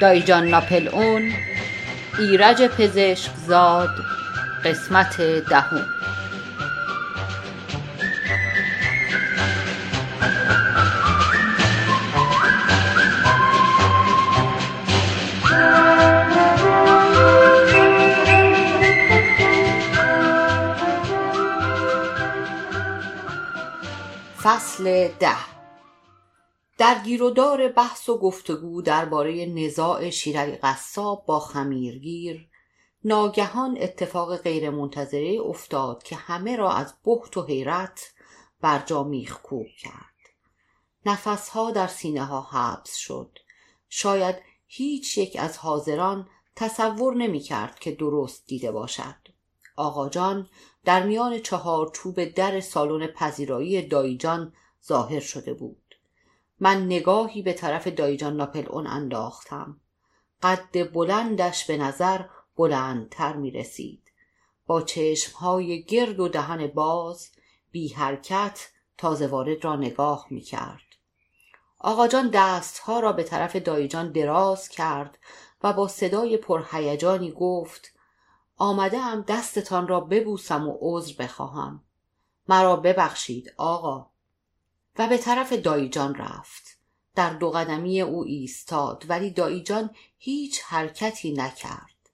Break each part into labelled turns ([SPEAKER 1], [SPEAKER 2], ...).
[SPEAKER 1] دایجان ناپل اون ایرج پزشک زاد قسمت دهم. فصل ده. در گیرودار بحث و گفتگو درباره نزاع شیرعلی قصاب با خمیرگیر ناگهان اتفاق غیرمنتظره افتاد که همه را از بحت و حیرت بر جا میخکوب کرد. نفسها در سینه ها حبس شد. شاید هیچ یک از حاضران تصور نمی کرد که درست دیده باشد. آقا جان در میان چهار چوب در سالن پذیرایی دایجان ظاهر شده بود. من نگاهی به طرف دایجان ناپل اون انداختم. قد بلندش به نظر بلندتر می رسید با چشمهای گرد و دهن باز بی حرکت تازه وارد را نگاه می کرد آقا جان دستها را به طرف دایجان دراز کرد و با صدای پرهیجانی گفت آمده دستتان را ببوسم و عذر بخواهم. مرا ببخشید آقا. و به طرف دایجان رفت. در دو قدمی او ایستاد ولی دایجان هیچ حرکتی نکرد.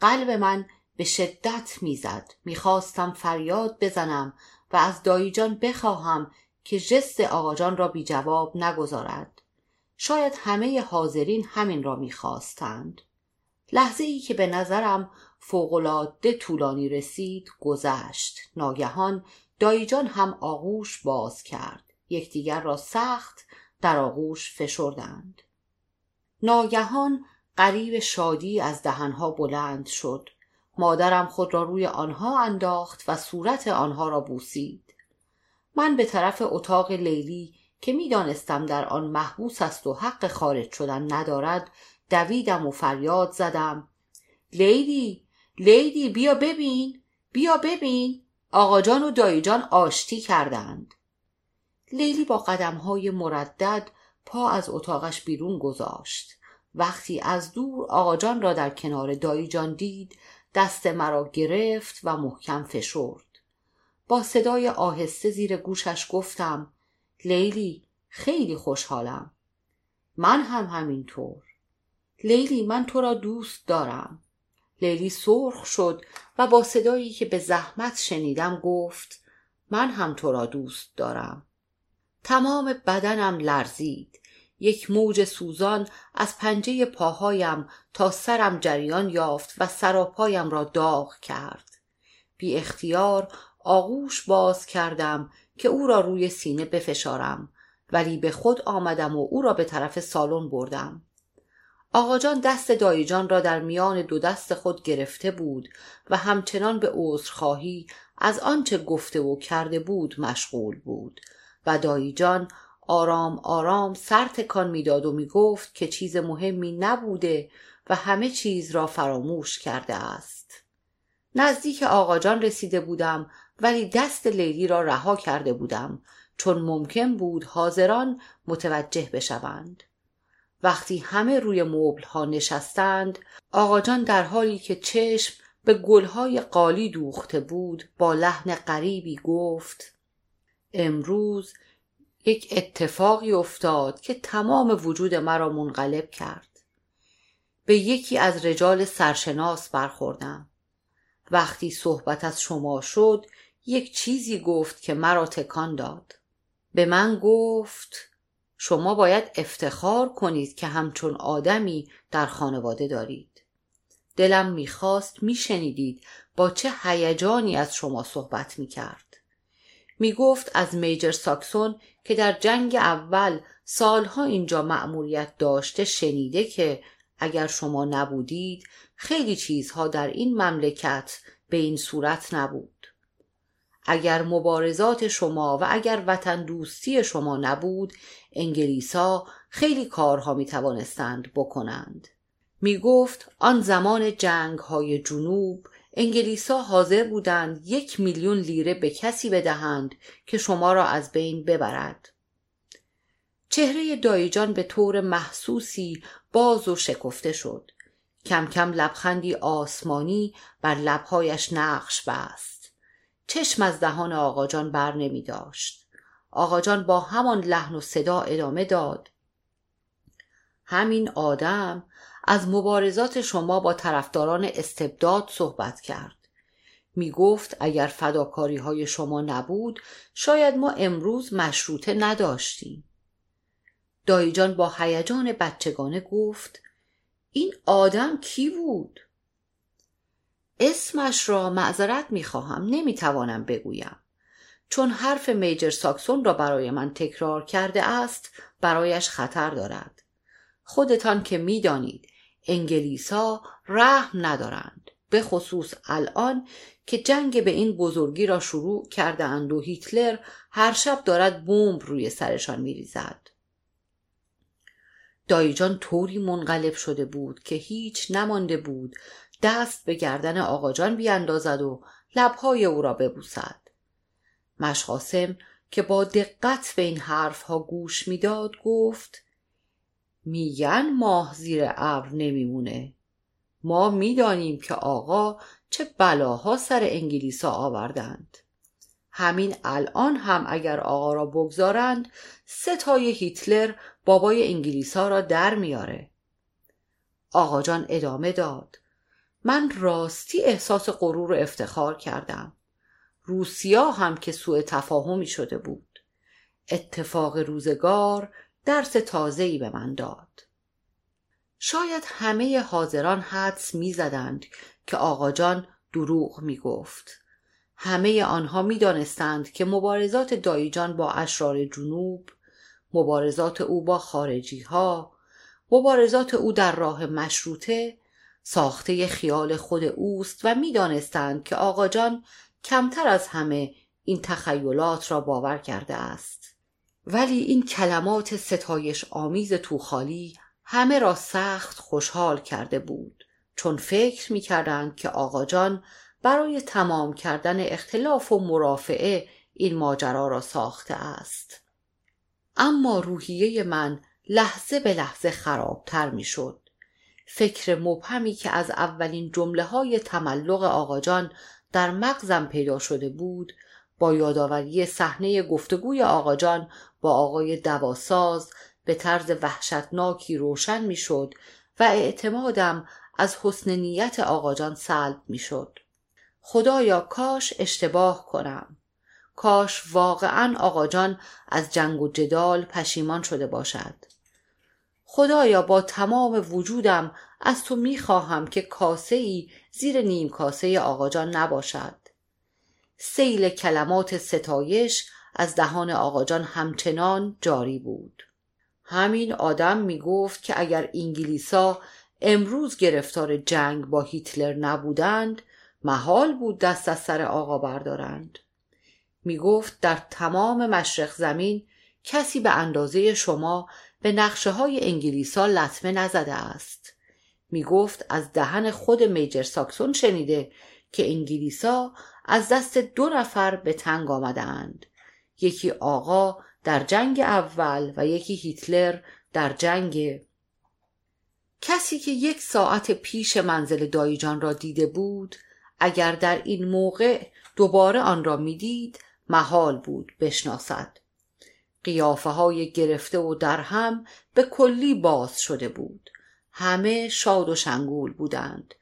[SPEAKER 1] قلب من به شدت می‌زد. می‌خواستم فریاد بزنم و از دایجان بخواهم که جست آقاجان را بی جواب نگذارد. شاید همه حاضرین همین را می‌خواستند. لحظه ای که به نظرم فوقالعاده طولانی رسید گذشت. ناگهان دایجان هم آغوش باز کرد. یکدیگر را سخت در آغوش فشردند. ناگهان قریب شادی از دهنها بلند شد. مادرم خود را روی آنها انداخت و صورت آنها را بوسید. من به طرف اتاق لیلی که می‌دانستم در آن محبوس است و حق خارج شدن ندارد دویدم و فریاد زدم. لیلی لیلی بیا ببین بیا ببین. آقا جان و دایی جان آشتی کردند. لیلی با قدمهای مردد پا از اتاقش بیرون گذاشت. وقتی از دور آقا جان را در کنار دایی جان دید دست مرا گرفت و محکم فشرد. با صدای آهسته زیر گوشش گفتم لیلی خیلی خوشحالم. من هم همینطور. لیلی من تو را دوست دارم. لیلی سرخ شد و با صدایی که به زحمت شنیدم گفت من هم تو را دوست دارم. تمام بدنم لرزید. یک موج سوزان از پنجه پاهایم تا سرم جریان یافت و سراپایم را داغ کرد. بی اختیار آغوش باز کردم که او را روی سینه بفشارم ولی به خود آمدم و او را به طرف سالن بردم. آقاجان دست دایجان را در میان دو دست خود گرفته بود و همچنان به عذرخواهی از آنچه گفته و کرده بود مشغول بود. و دایجان آرام آرام سر تکان می‌داد و می‌گفت که چیز مهمی نبوده و همه چیز را فراموش کرده است. نزدیک آقاجان رسیده بودم ولی دست لیلی را رها کرده بودم چون ممکن بود حاضران متوجه بشوند. وقتی همه روی مبل ها نشستند آقاجان در حالی که چشم به گلهای قالی دوخته بود با لحن غریبی گفت امروز یک اتفاقی افتاد که تمام وجود مرا منقلب کرد. به یکی از رجال سرشناس برخوردم. وقتی صحبت از شما شد یک چیزی گفت که مرا تکان داد. به من گفت شما باید افتخار کنید که همچون آدمی در خانواده دارید. دلم می‌خواست میشنیدید با چه هیجانی از شما صحبت می‌کرد. می‌گفت از میجر ساکسون که در جنگ اول سالها اینجا مأموریت داشته شنیده که اگر شما نبودید خیلی چیزها در این مملکت به این صورت نبود. اگر مبارزات شما و اگر وطن دوستی شما نبود انگلیسا خیلی کارها می توانستند بکنند. می گفت آن زمان جنگ های جنوب انگلیسا حاضر بودند یک میلیون لیره به کسی بدهند که شما را از بین ببرد. چهره دایجان به طور محسوسی باز و شکفته شد. کم کم لبخندی آسمانی بر لبهایش نقش بست. چشم از دهان آقاجان بر نمی داشت. آقاجان با همان لحن و صدا ادامه داد. همین آدم از مبارزات شما با طرفداران استبداد صحبت کرد. می گفت اگر فداکاری های شما نبود شاید ما امروز مشروطه نداشتیم. دایجان با هیجان بچگانه گفت این آدم کی بود؟ اسمش را معذرت می خواهم نمی توانم بگویم. چون حرف میجر ساکسون را برای من تکرار کرده است برایش خطر دارد. خودتان که می‌دانید انگلیسا رحم ندارند به خصوص الان که جنگ به این بزرگی را شروع کرده اند و هیتلر هر شب دارد بمب روی سرشان میریزد. دایجان طوری منقلب شده بود که هیچ نمانده بود دست به گردن آقاجان بیاندازد و لبهای او را ببوسد. مشقاسم که با دقت به این حرفها گوش می‌داد گفت میگن ماه زیر ابر نمیمونه. ما می‌دانیم که آقا چه بلاها سر انگلیسا آوردند. همین الان هم اگر آقا را بگذارند ستای هیتلر بابای انگلیسا را در میاره. آقا جان ادامه داد. من راستی احساس غرور و افتخار کردم. روسیا هم که سوء تفاهمی شده بود. اتفاق روزگار درس تازه‌ای به من داد شاید همه حاضران حدس می‌زدند که آقا جان دروغ می گفت. همه آنها می دانستند که مبارزات دایجان با اشرار جنوب مبارزات او با خارجی ها مبارزات او در راه مشروطه ساخته خیال خود اوست و می‌دانستند که آقا جان کمتر از همه این تخیلات را باور کرده است ولی این کلمات ستایش آمیز توخالی همه را سخت خوشحال کرده بود. چون فکر می کردند که آقا جان برای تمام کردن اختلاف و مرافعه این ماجرا را ساخته است. اما روحیه من لحظه به لحظه خرابتر می شد فکر مبهمی که از اولین جمله های تملق آقاجان در مغزم پیدا شده بود با یادآوری صحنه گفتگوی آقاجان با آقای دواساز به طرز وحشتناکی روشن می‌شد و اعتمادم از حسن نیت آقاجان سلب می‌شد. خدایا کاش اشتباه کنم. کاش واقعا آقاجان از جنگ و جدال پشیمان شده باشد. خدایا با تمام وجودم از تو می‌خواهم که کاسه ای زیر نیم کاسه آقاجان نباشد. سیل کلمات ستایش از دهان آقاجان همچنان جاری بود. همین آدم می‌گفت که اگر انگلیسا امروز گرفتار جنگ با هیتلر نبودند محال بود دست از سر آقا بردارند. می گفت در تمام مشرق زمین کسی به اندازه شما به نقشه های انگلیسا لطمه نزده است. می گفت از دهن خود میجر ساکسون شنیده که انگلیسا از دست دو نفر به تنگ آمدند. یکی آقا در جنگ اول و یکی هیتلر در جنگ. کسی که یک ساعت پیش منزل دایجان را دیده بود اگر در این موقع دوباره آن را می‌دید محال بود بشناسد. قیافه های گرفته و در هم به کلی باز شده بود. همه شاد و شنگول بودند.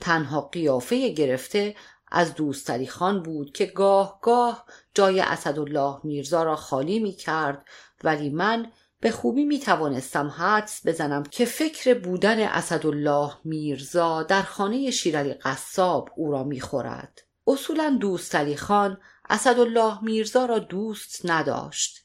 [SPEAKER 1] تنها قیافه گرفته از دوستری خان بود که گاه گاه جای اسدالله میرزا را خالی می کرد ولی من به خوبی می توانستم حدس بزنم که فکر بودن اسدالله میرزا در خانه شیرالی قصاب او را می خورد. اصولا دوستعلی خان اسدالله میرزا را دوست نداشت.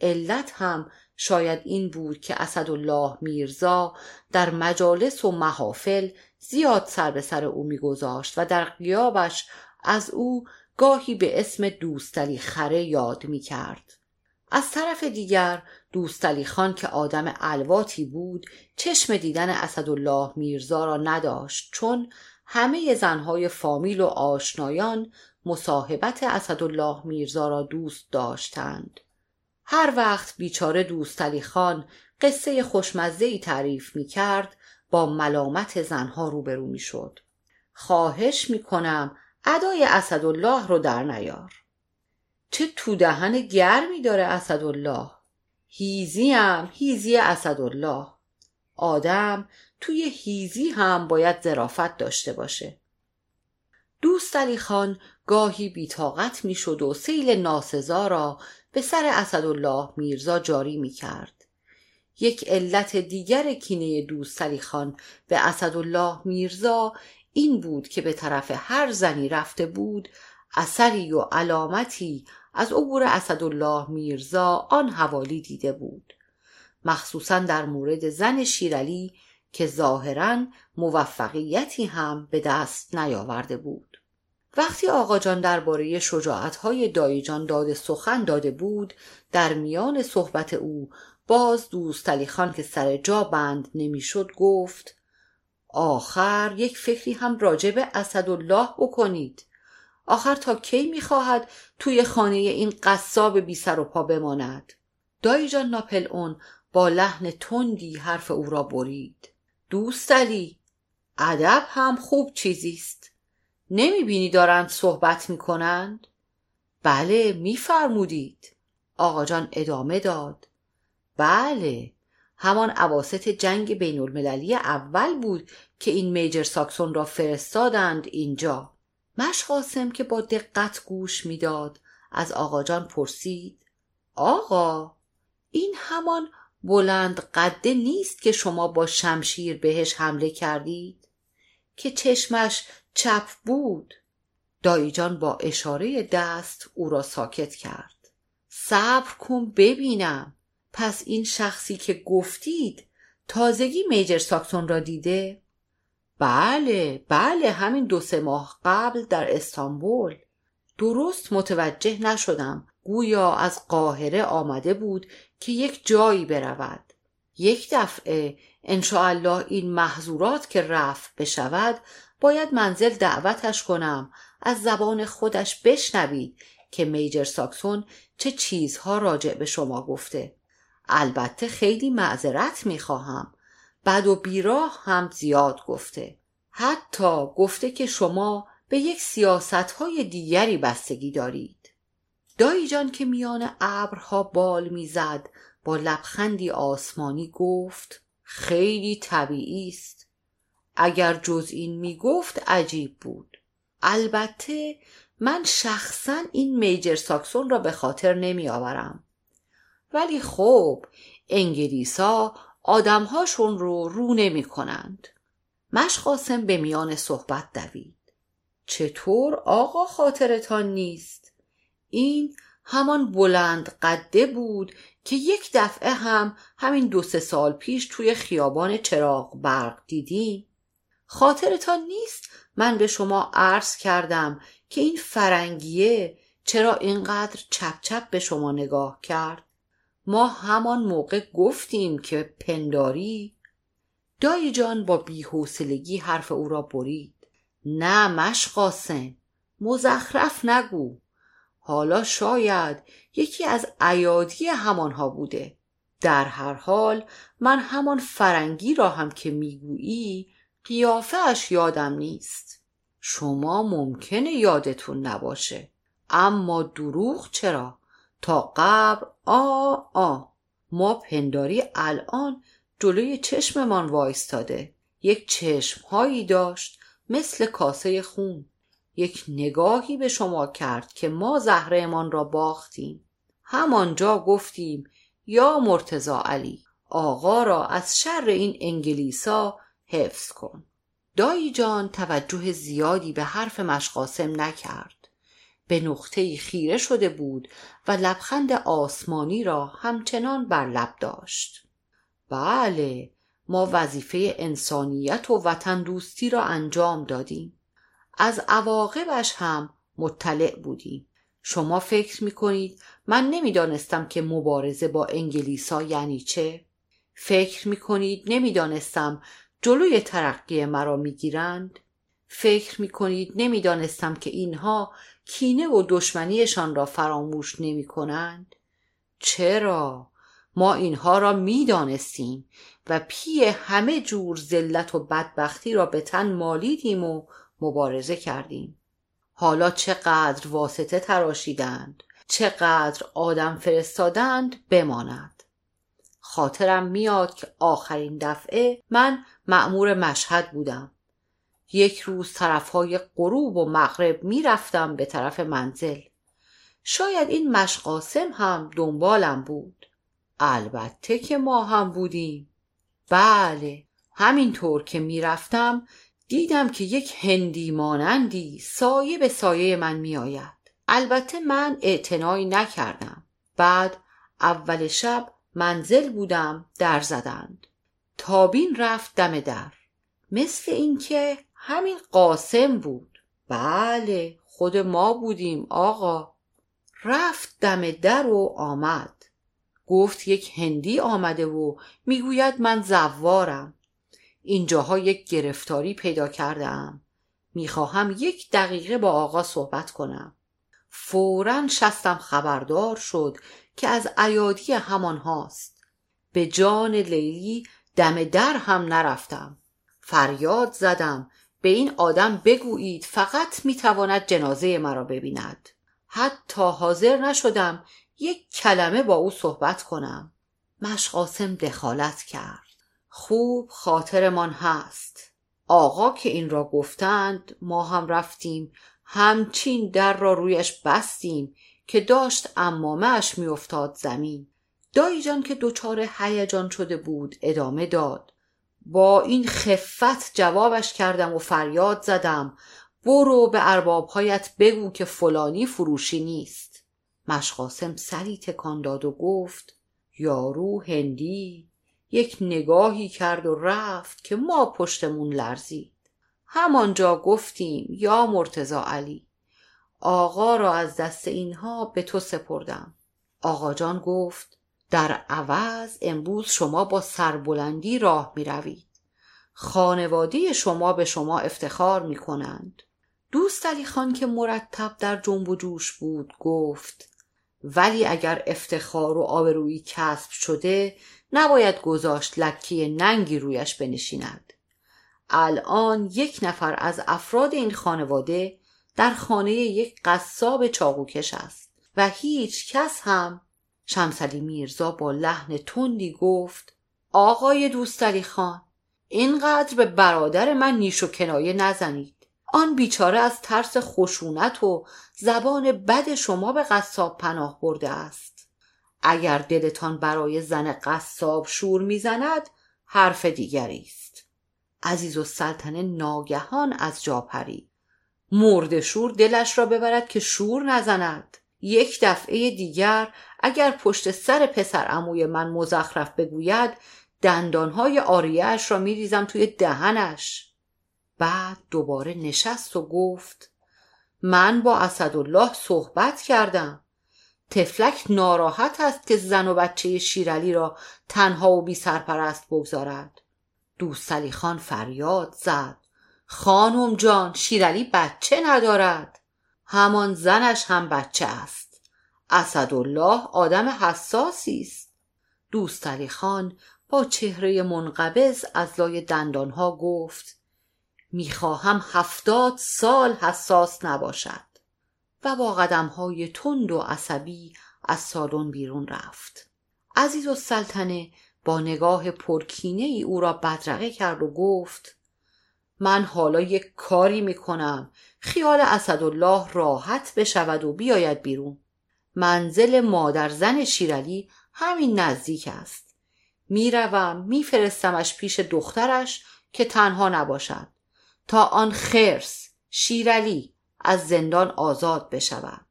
[SPEAKER 1] علت هم شاید این بود که اسدالله میرزا در مجالس و محافل زیاد سر به سر او میگذاشت و در قیابش از او گاهی به اسم دوستلی خره یاد می کرد. از طرف دیگر دوستلی خان که آدم الواتی بود چشم دیدن اسدالله میرزا را نداشت چون همه زنهای فامیل و آشنایان مصاحبت اسدالله میرزا را دوست داشتند هر وقت بیچاره دوستالی خان قصه خوشمزه ای تعریف می کرد با ملامت زنها روبرو می شد. خواهش می کنم ادای اسدالله رو در نیار. چه تو دهن گرمی داره اسدالله هیزیم هیزی اسدالله آدم توی هیزی هم باید ظرافت داشته باشه دوست علی خان گاهی بیتاقت می‌شد و سیل ناسزا را به سر اسدالله میرزا جاری می کرد. یک علت دیگر کینه دوست علی خان به اسدالله میرزا این بود که به طرف هر زنی رفته بود اثری و علامتی از عبور اسدالله میرزا آن حوالی دیده بود. مخصوصا در مورد زن شیرعلی که ظاهرا موفقیتی هم به دست نیاورده بود. وقتی آقا جان درباره شجاعتهای دایجان داده سخن داده بود در میان صحبت او باز دوست خان که سر جا بند نمی‌شد گفت آخر یک فکری هم راجب اسدالله بکنید. آخر تا کی می‌خواهد توی خانه این قصاب بی سر و پا بماند؟ دایجان ناپل اون با لحن تندی حرف او را برید. دوست علی ادب هم خوب چیزیست. نمی‌بینی دارند صحبت می‌کنند؟ بله میفرمودید. آقا جان ادامه داد. بله. همان عواست جنگ بین المللی اول بود که این میجر ساکسون را فرستادند اینجا. مشقاسم که با دقت گوش می‌داد. از آقا جان پرسید آقا این همان بلند قده نیست که شما با شمشیر بهش حمله کردید؟ که چشمش چپ بود. دایجان با اشاره دست او را ساکت کرد. صبر کن ببینم. پس این شخصی که گفتید تازگی میجر ساکسون را دیده؟ بله بله همین دو سه ماه قبل در استانبول. درست متوجه نشدم. گویا از قاهره آمده بود که یک جایی برود. یک دفعه الله این محضورات که رفت بشود باید منزل دعوتش کنم. از زبان خودش بشنوید که میجر ساکسون چه چیزها راجع به شما گفته. البته خیلی معذرت می‌خواهم. بد و بیراه هم زیاد گفته. حتی گفته که شما به یک سیاست های دیگری بستگی دارید. دایی جان که میان ابرها بال می‌زد با لبخندی آسمانی گفت خیلی طبیعی است. اگر جز این می‌گفت عجیب بود. البته من شخصا این میجر ساکسون را به خاطر نمیآورم. ولی خب انگلیسا آدمهاشون رو رو نمی کنند. مشقاسم به میان صحبت دوید. چطور آقا خاطرتان نیست؟ این همان بلند قده بود که یک دفعه هم همین دو سه سال پیش توی خیابان چراغ برق دیدی خاطرتان نیست؟ من به شما عرض کردم که این فرنگیه چرا اینقدر چپ چپ به شما نگاه کرد؟ ما همان موقع گفتیم که پنداری. دایی جان با بیحوصلگی حرف او را برید. نه مشقاسم مزخرف نگو. حالا شاید یکی از ایادی همانها بوده. در هر حال من همان فرنگی را هم که می‌گویی قیافه اش یادم نیست. شما ممکنه یادتون نباشه. اما دروغ چرا؟ تا قبر آ آ. ما پنداری الان جلوی چشممان وایستاده. یک چشمهایی داشت مثل کاسه خون. یک نگاهی به شما کرد که ما زهرهمان را باختیم. همانجا گفتیم یا مرتزا علی آقا را از شر این انگلیسا حفظ کن. دایی جان توجه زیادی به حرف مشقاسم نکرد. به نقطه خیره شده بود و لبخند آسمانی را همچنان بر لب داشت بله ما وظیفه انسانیت و وطن دوستی را انجام دادیم از عواقبش هم مطلع بودیم شما فکر می کنید من نمی‌دانستم که مبارزه با انگلیسا یعنی چه؟ فکر می کنید نمی‌دانستم جلوی ترقی مرا می‌گیرند؟ فکر می کنید نمی‌دانستم که اینها کینه و دشمنیشان را فراموش نمی کنند؟ چرا؟ ما اینها را می‌دانستیم و پی همه جور ذلت و بدبختی را به تن مالیدیم و مبارزه کردیم. حالا چقدر واسطه تراشیدند چقدر آدم فرستادند بماند. خاطرم میاد که آخرین دفعه من مأمور مشهد بودم. یک روز طرفهای غروب و مغرب می‌رفتم به طرف منزل. شاید این مشقاسم هم دنبالم بود. البته که ما هم بودیم. بله همینطور که می‌رفتم دیدم که یک هندی مانندی سایه به سایه من میآید. البته من اعتنایی نکردم. بعد اول شب منزل بودم در زدند. تابین رفت دم در. مثل اینکه همین قاسم بود. بله خود ما بودیم آقا. رفت دم در و آمد. گفت یک هندی آمده و می‌گوید من زوارم. اینجاها یک گرفتاری پیدا کردم. می‌خواهم یک دقیقه با آقا صحبت کنم. فورا شستم خبردار شد که از ایادی همان هاست. به جان لیلی دم در هم نرفتم. فریاد زدم به این آدم بگویید فقط می‌تواند جنازه مرا ببیند. حتی حاضر نشدم یک کلمه با او صحبت کنم. مشقاسم دخالت کرد. خوب خاطرمان هست. آقا که این را گفتند ما هم رفتیم. همچین در را رویش بستیم که داشت امامهش میافتاد زمین. دایی جان که دچار هیجان شده بود ادامه داد. با این خفت جوابش کردم و فریاد زدم. برو به اربابهایت بگو که فلانی فروشی نیست. مشقاسم سری تکان داد و گفت یارو هندی یک نگاهی کرد و رفت که ما پشتمون لرزید. همانجا گفتیم یا مرتزا علی. آقا را از دست اینها به تو سپردم. آقا جان گفت در عوض امروز شما با سربلندی راه می روید خانواده شما به شما افتخار می کنند دوست علی خان که مرتب در جنب و جوش بود گفت ولی اگر افتخار و آبرویی کسب شده نباید گذاشت لکی ننگی رویش بنشیند. الان یک نفر از افراد این خانواده در خانه یک قصاب چاقوکش است و هیچ کس هم شمسلی میرزا با لحن تندی گفت آقای دوستعلی خان اینقدر به برادر من نیش و کنایه نزنید. آن بیچاره از ترس خشونت و زبان بد شما به قصاب پناه برده است. اگر دلتان برای زن قصاب شور می‌زند حرف دیگری است. عزیز و سلطنه ناگهان از جا پرید. مرد شور دلش را ببرد که شور نزند. یک دفعه دیگر اگر پشت سر پسر اموی من مزخرف بگوید دندانهای آریهش را میریزم توی دهنش. بعد دوباره نشست و گفت من با اسدالله صحبت کردم. تفلک ناراحت است که زن و بچه شیرعلی را تنها و بی سرپرست بگذارد. دوستعلی خان فریاد زد. خانم جان شیرعلی بچه ندارد. همان زنش هم بچه است. اسدالله آدم حساسی است. دوستعلی خان با چهره منقبض از لای دندانها گفت می‌خواهم هفتاد سال حساس نباشد. و با قدمهای تند و عصبی از سالن بیرون رفت. عزیز و سلطنه با نگاه پرکینه ای او را بدرقه کرد و گفت من حالا یک کاری می‌کنم. خیال اسدالله راحت بشود و بیاید بیرون. منزل مادر زن شیرعلی همین نزدیک است. می‌روم میفرستمش پیش دخترش که تنها نباشد. تا آن خرس شیرعلی از زندان آزاد بشود.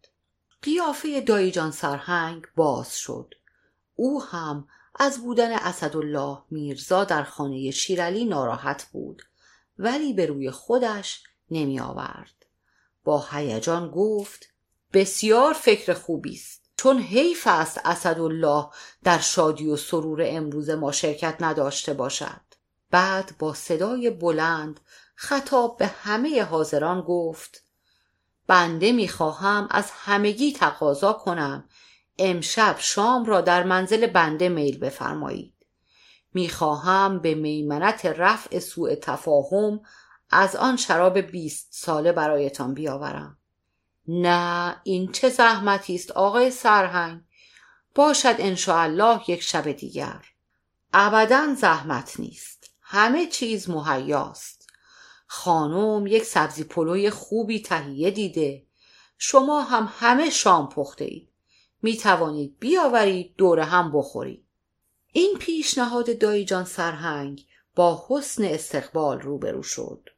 [SPEAKER 1] قیافه دایجان سرهنگ باز شد. او هم از بودن اسدالله میرزا در خانه شیرعلی ناراحت بود. ولی به روی خودش نمی آورد. با هیجان گفت بسیار فکر خوبی است. چون حیف است اسدالله در شادی و سرور امروز ما شرکت نداشته باشد. بعد با صدای بلند خطاب به همه حاضران گفت بنده می‌خواهم از همگی تقاضا کنم. امشب شام را در منزل بنده میل بفرمایید. می‌خواهم به میمنت رفع سوء تفاهم از آن شراب بیست ساله برایتان بیاورم. نه این چه زحمتی است آقای سرهنگ؟ باشد الله یک شب دیگر. ابدا زحمت نیست. همه چیز مهیاست. خانم یک سبزی پلوی خوبی تهیه دیده. شما هم همه شام پخته اید می توانید بیاورید دور هم بخورید. این پیشنهاد دایجان سرهنگ با حسن استقبال روبرو شد.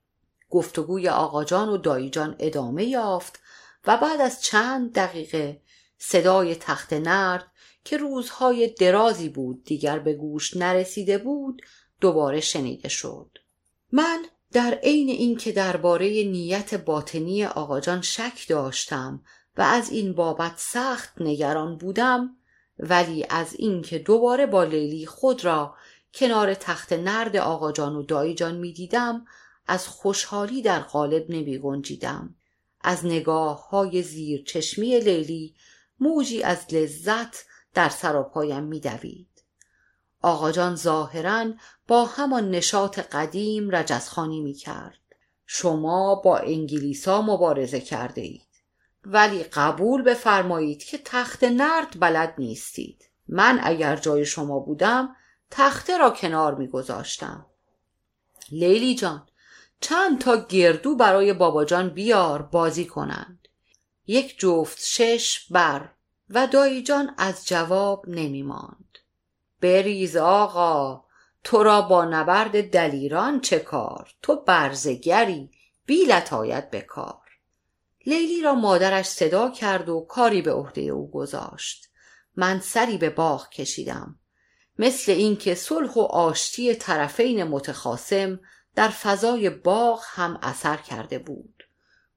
[SPEAKER 1] گفتگوی آقاجان و دایجان ادامه یافت و بعد از چند دقیقه صدای تخت نرد که روزهای درازی بود دیگر به گوش نرسیده بود دوباره شنیده شد. من در عین اینکه درباره نیت باطنی آقاجان شک داشتم و از این بابت سخت نگران بودم ولی از اینکه دوباره با لیلی خود را کنار تخت نرد آقاجان و دایجان می‌دیدم از خوشحالی در قالب نمی گنجیدم. از نگاه های زیر چشمی لیلی موجی از لذت در سر و پایم میدوید آقاجان ظاهرا با همان نشاط قدیم رجزخانی می کرد. شما با انگلیسا مبارزه کرده اید ولی قبول بفرمایید که تخت نرد بلد نیستید. من اگر جای شما بودم تخته را کنار میگذاشتم. لیلی جان چند تا گردو برای باباجان بیار بازی کنند. یک جفت شش بر و دایی جان از جواب نمی ماند بریز آقا تو را با نبرد دلیران چه کار؟ تو برزگری بیلت آید به کار. لیلی را مادرش صدا کرد و کاری به عهده او گذاشت. من سری به باغ کشیدم. مثل اینکه صلح و آشتی طرفین متخاسم در فضای باغ هم اثر کرده بود.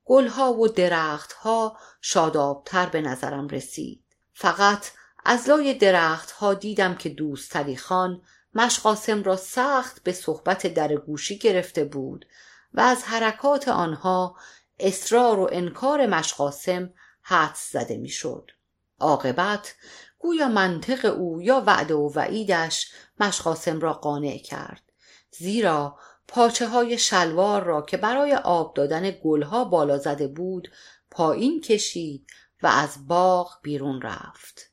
[SPEAKER 1] گلها و درختها شادابتر به نظرم رسید. فقط از لای درختها دیدم که دوستلی خان مشقاسم را سخت به صحبت در گوشی گرفته بود و از حرکات آنها اصرار و انکار مشقاسم حدس زده می‌شد. عاقبت گویا منطق او یا وعده و وعیدش مشقاسم را قانع کرد زیرا پاچه های شلوار را که برای آب دادن گلها بالا زده بود پایین کشید و از باغ بیرون رفت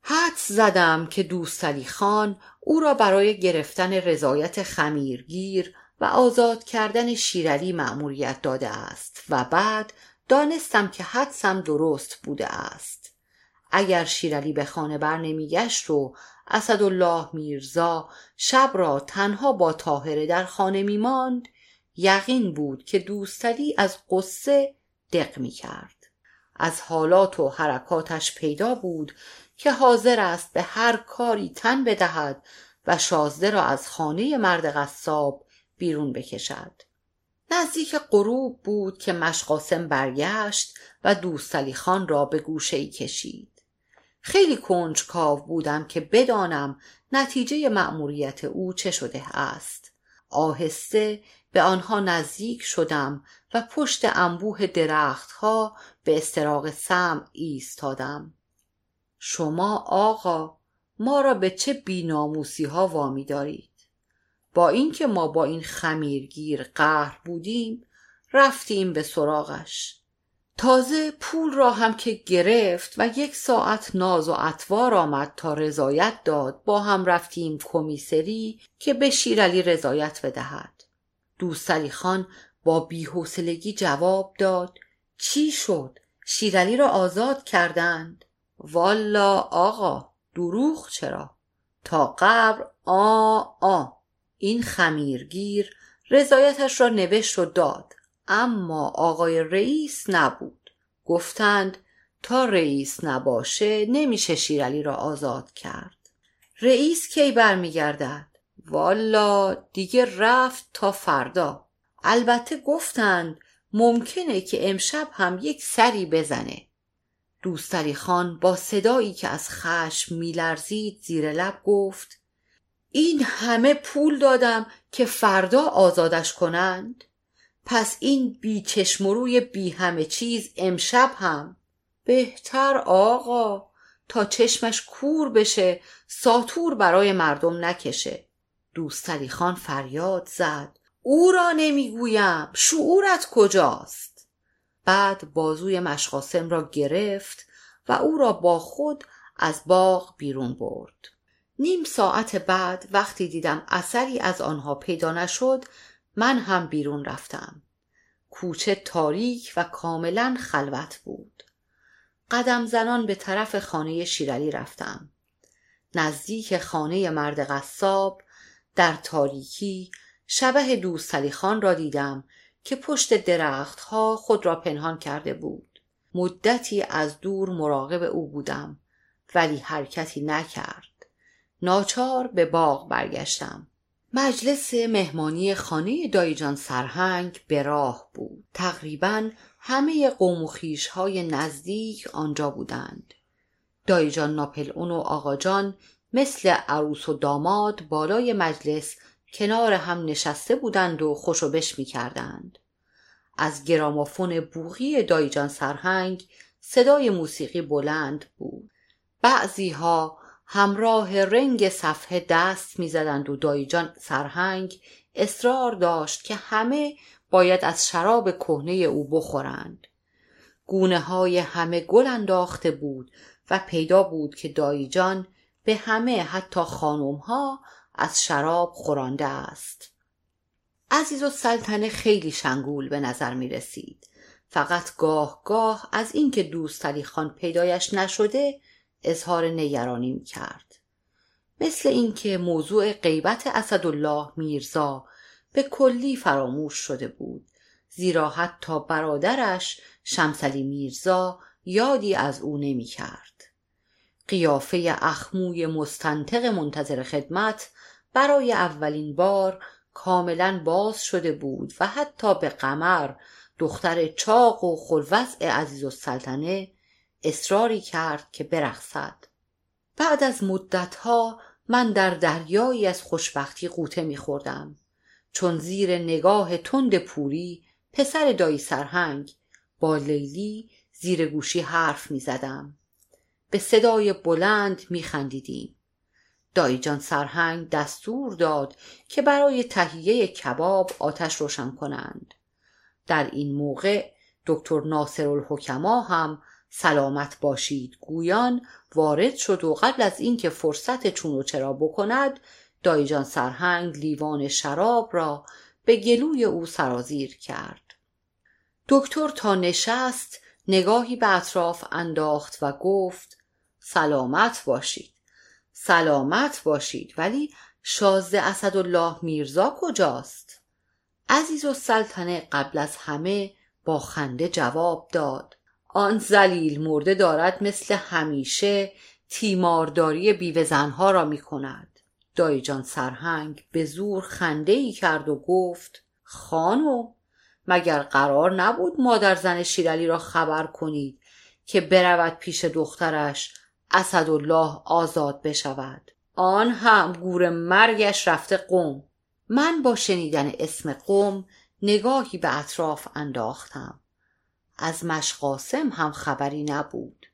[SPEAKER 1] حدس زدم که دوستلی خان او را برای گرفتن رضایت خمیرگیر و آزاد کردن شیرعلی مأموریت داده است و بعد دانستم که حدسم درست بوده است اگر شیرعلی به خانه بر نمیگشت و اسدالله میرزا شب را تنها با تاهره در خانه میماند یقین بود که دوستلی از قصه دق می کرد. از حالات و حرکاتش پیدا بود که حاضر است به هر کاری تن بدهد و شازده را از خانه مرد قصاب بیرون بکشد. نزدیک غروب بود که مشقاسم برگشت و دوستلی خان را به گوشه ای کشید. خیلی کنجکاو بودم که بدانم نتیجه مأموریت او چه شده است. آهسته به آنها نزدیک شدم و پشت انبوه درختها به استراق سم ایستادم. شما آقا ما را به چه بیناموسی ها وامی دارید؟ با اینکه ما با این خمیرگیر قهر بودیم رفتیم به سراغش. تازه پول را هم که گرفت و یک ساعت ناز و اطوار آمد تا رضایت داد با هم رفتیم کمیسری که به شیرعلی رضایت بدهد. دوستعلی خان با بیحوصلگی جواب داد چی شد؟ شیرعلی را آزاد کردند. والا آقا دروغ چرا؟ تا قبر آ آ. این خمیرگیر رضایتش را نوشت و داد. اما آقای رئیس نبود. گفتند تا رئیس نباشه نمیشه شیرعلی را آزاد کرد. رئیس کی برمیگردد؟ والا دیگه رفت تا فردا. البته گفتند ممکنه که امشب هم یک سری بزنه. دوستری خان با صدایی که از خشم میلرزید زیر لب گفت این همه پول دادم که فردا آزادش کنند. پس این بی چشم روی بی همه چیز امشب هم. بهتر آقا تا چشمش کور بشه ساتور برای مردم نکشه. دوستالی خان فریاد زد. او را نمی‌گویم شعورت کجاست؟ بعد بازوی مشقاسم را گرفت و او را با خود از باغ بیرون برد. نیم ساعت بعد وقتی دیدم اثری از آنها پیدا نشد من هم بیرون رفتم. کوچه تاریک و کاملا خلوت بود. قدم زنان به طرف خانه شیرلی رفتم. نزدیک خانه مرد قصاب در تاریکی شبه دوستلی خان را دیدم که پشت درختها خود را پنهان کرده بود. مدتی از دور مراقب او بودم ولی حرکتی نکرد. ناچار به باغ برگشتم مجلس مهمانی خانه دایجان سرهنگ به راه بود تقریبا همه قوم و های نزدیک آنجا بودند دایجان ناپل اون و آقاجان مثل عروس و داماد بالای مجلس کنار هم نشسته بودند و خوشوبش می کردند. از گرامافون بوغی دایجان سرهنگ صدای موسیقی بلند بود. بعضی ها همراه رنگ صفحه دست می‌زدند و دایجان سرهنگ اصرار داشت که همه باید از شراب کهنه او بخورند. گونه های همه گل انداخته بود و پیدا بود که دایجان به همه حتی خانم ها از شراب خورانده است. عزیز و سلطنه خیلی شنگول به نظر می رسید فقط گاه گاه از اینکه دوست علی خان پیدایش نشده اظهار نگرانی می کرد. مثل اینکه موضوع غیبت اسدالله میرزا به کلی فراموش شده بود زیرا حتی برادرش شمسلی میرزا یادی از او نمی کرد. قیافه اخموی مستنطق منتظر خدمت برای اولین بار کاملا باز شده بود و حتی به قمر دختر چاق و خلوزع عزیز السلطنه اصراری کرد که برقصد. بعد از مدتها من در دریایی از خوشبختی قوطه میخوردم. چون زیر نگاه تند پوری پسر دایی سرهنگ با لیلی زیر گوشی حرف می‌زدم. به صدای بلند میخندیدیم. دایی جان سرهنگ دستور داد که برای تهیه کباب آتش روشن کنند. در این موقع دکتر ناصر الحکما هم سلامت باشید. گویان وارد شد و قبل از اینکه فرصت چون و چرا بکند دایجان سرهنگ لیوان شراب را به گلوی او سرازیر کرد. دکتر تا نشست نگاهی به اطراف انداخت و گفت سلامت باشید. سلامت باشید. ولی شازده اسدالله میرزا کجاست؟ عزیز و سلطنه قبل از همه با خنده جواب داد. آن زلیل مرده دارد مثل همیشه تیمارداری بیوه زنها را می کند. دایجان سرهنگ به زور خنده ای کرد و گفت خانو مگر قرار نبود مادر زن شیرلی را خبر کنید که برود پیش دخترش اسدالله آزاد بشود؟ آن هم گور مرگش رفته قوم من با شنیدن اسم قوم نگاهی به اطراف انداختم. از مشقاسم هم خبری نبود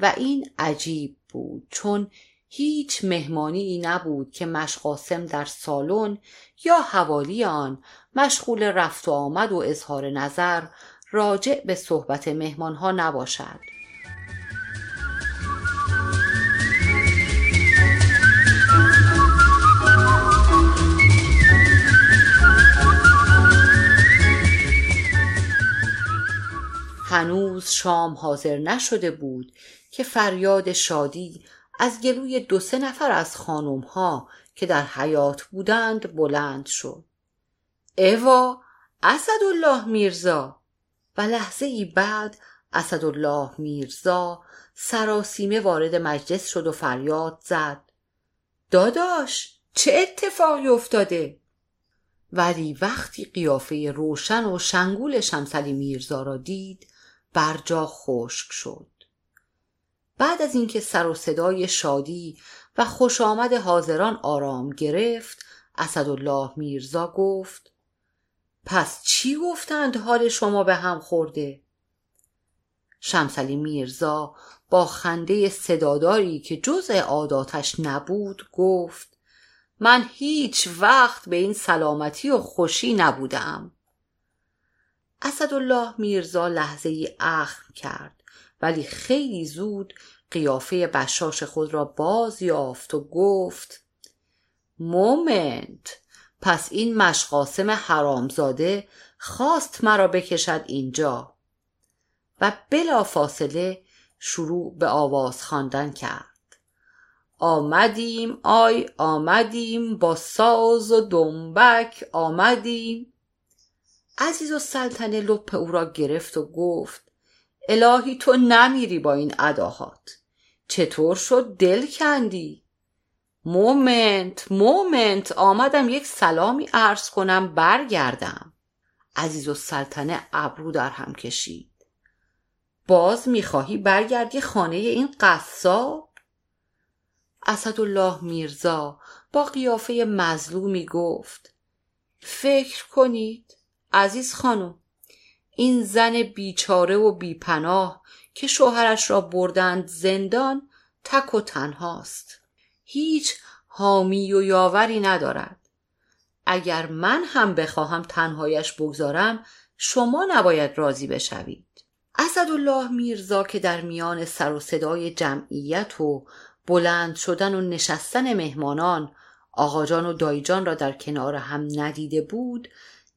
[SPEAKER 1] و این عجیب بود چون هیچ مهمانی نبود که مشقاسم در سالن یا حوالی آن مشغول رفت و آمد و اظهار نظر راجع به صحبت مهمان ها نباشد. هنوز شام حاضر نشده بود که فریاد شادی از گلوی دو سه نفر از خانم ها که در حیات بودند بلند شد. اوا اسدالله میرزا. و لحظه ای بعد اسدالله میرزا سراسیمه وارد مجلس شد و فریاد زد. داداش چه اتفاقی افتاده؟ ولی وقتی قیافه روشن و شنگول شمسلی میرزا را دید برجا خشک شد. بعد از اینکه سر و صدای شادی و خوش آمد حاضران آرام گرفت اسدالله میرزا گفت پس چی گفتند حال شما به هم خورده؟ شمسلی میرزا با خنده صداداری که جزء عاداتش نبود گفت من هیچ وقت به این سلامتی و خوشی نبودم. اسدالله میرزا لحظه ای اخم کرد ولی خیلی زود قیافه بشاش خود را باز یافت و گفت مومنت پس این مشقاسم حرامزاده خواست مرا بکشد اینجا. و بلا فاصله شروع به آواز خواندن کرد. آمدیم آی آمدیم با ساز و دنبک آمدیم. عزیزالسلطنه لپ او را گرفت و گفت الهی تو نمیری با این اداهات. چطور شد؟ دل کندی. moment moment آمدم یک سلامی عرض کنم برگردم. عزیزالسلطنه ابرو در هم کشید. باز می‌خواهی برگردی خانه این قصاب؟ اسدالله میرزا با قیافه مظلومی گفت فکر کنید عزیز خانم این زن بیچاره و بیپناه که شوهرش را بردند زندان تک و تنهاست. هیچ حامی و یاوری ندارد. اگر من هم بخواهم تنهایش بگذارم شما نباید راضی بشوید. اسدالله میرزا که در میان سر و صدای جمعیت و بلند شدن و نشستن مهمانان آقاجان و دایجان را در کنار هم ندیده بود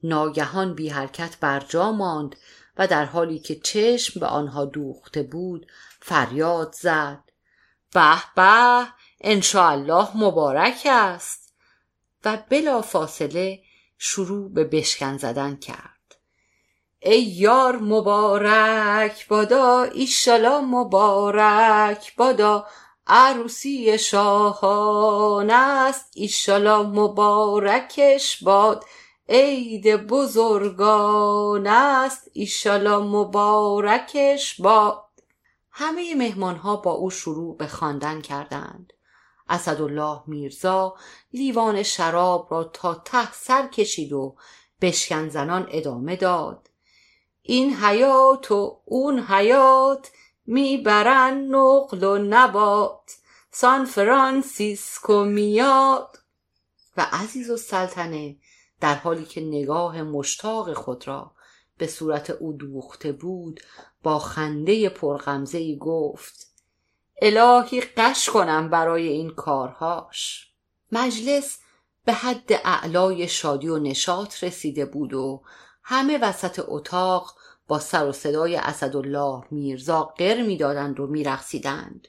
[SPEAKER 1] ناگهان بی حرکت بر جا ماند و در حالی که چشم به آنها دوخته بود فریاد زد. به به الله مبارک است. و بلا فاصله شروع به بشکن زدن کرد. ای یار مبارک بادا ایشالا مبارک بادا عروسی شاهان است ایشالا مبارکش باد. عید بزرگان است ایشالا مبارکش باد همه مهمان ها با او شروع به خواندن کردند. اسدالله میرزا لیوان شراب را تا ته سر کشید و بشکن زنان ادامه داد. این حیات و اون حیات می‌برن نقل و نبات. سان فرانسیسکو میاد. و عزیز و سلطنه در حالی که نگاه مشتاق خود را به صورت او دوخته بود با خنده پرغمزه ای گفت الهی قش کنم برای این کارهاش. مجلس به حد اعلای شادی و نشاط رسیده بود و همه وسط اتاق با سر و صدای اسدالله میرزا قر می‌دادند و میرقصیدند.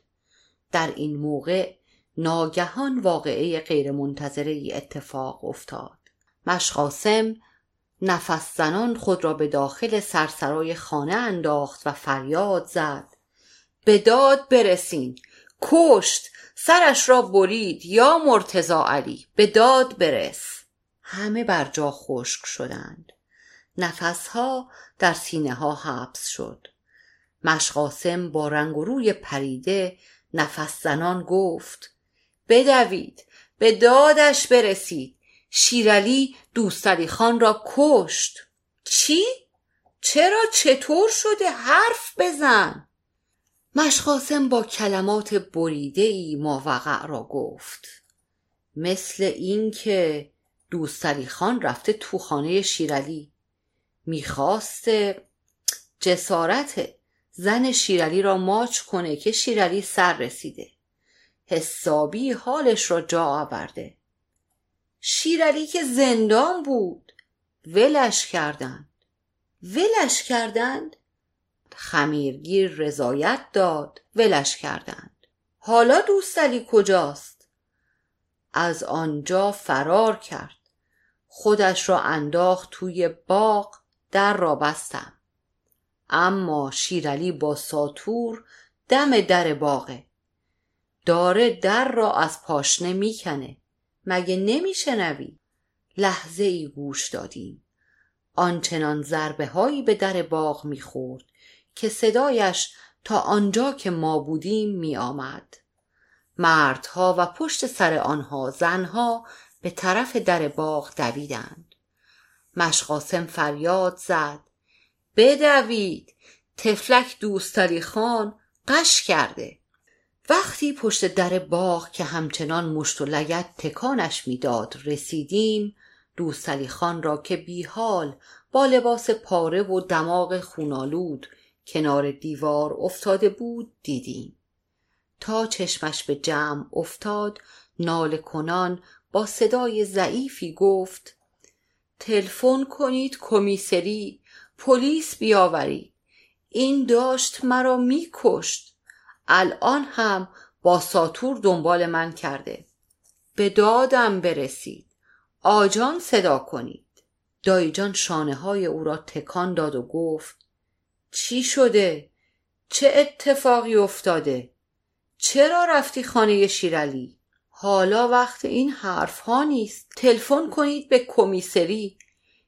[SPEAKER 1] در این موقع ناگهان واقعه غیرمنتظره ای اتفاق افتاد. مشقاسم نفس زنان خود را به داخل سرسرای خانه انداخت و فریاد زد. به داد برسین. کشت. سرش را برید یا مرتزا علی. به داد برس. همه بر جا خشک شدند. نفسها در سینه ها حبس شد. مشقاسم با رنگ و روی پریده نفس زنان گفت بدوید. به دادش برسید. شیرعلی دوستری خان را کشت. چی؟ چرا چطور شده حرف بزن؟ مشقاسم با کلمات بریده ای ماوقع را گفت. مثل اینکه دوستری خان رفته تو خانه شیرعلی می‌خواست جسارت زن شیرعلی را ماچ کنه که شیرعلی سر رسیده. حسابی حالش را جا آورده. شیرعلی که زندان بود. ولش کردند. ولش کردند. خمیرگیر رضایت داد. ولش کردند. حالا دوستعلی کجاست؟ از آنجا فرار کرد. خودش را انداخت توی باغ در را بستم. اما شیرعلی با ساتور دم در باغه. داره در را از پاشنه می‌کنه. مگه نمیشنوی؟ لحظه ای گوش دادیم. آنچنان ضربه هایی به در باغ می‌خورد که صدایش تا آنجا که ما بودیم می آمد. مردها و پشت سر آنها زنها به طرف در باغ دویدند. مشقاسم فریاد زد. بدوید. تفلک دوستری خان قش کرده. وقتی پشت در باغ که همچنان مشت و لگت تکانش می‌داد رسیدیم دوستعلی خان را که بیحال با لباس پاره و دماغ خونالود کنار دیوار افتاده بود دیدیم. تا چشمش به جمع افتاد نال کنان با صدای ضعیفی گفت تلفن کنید کمیسری پلیس بیاورید. این داشت مرا میکشت. الان هم با ساتور دنبال من کرده. به دادم برسید. آجان صدا کنید. دایجان شانه های او را تکان داد و گفت چی شده؟ چه اتفاقی افتاده؟ چرا رفتی خانه شیرعلی؟ حالا وقت این حرف ها نیست. تلفن کنید به کمیسری.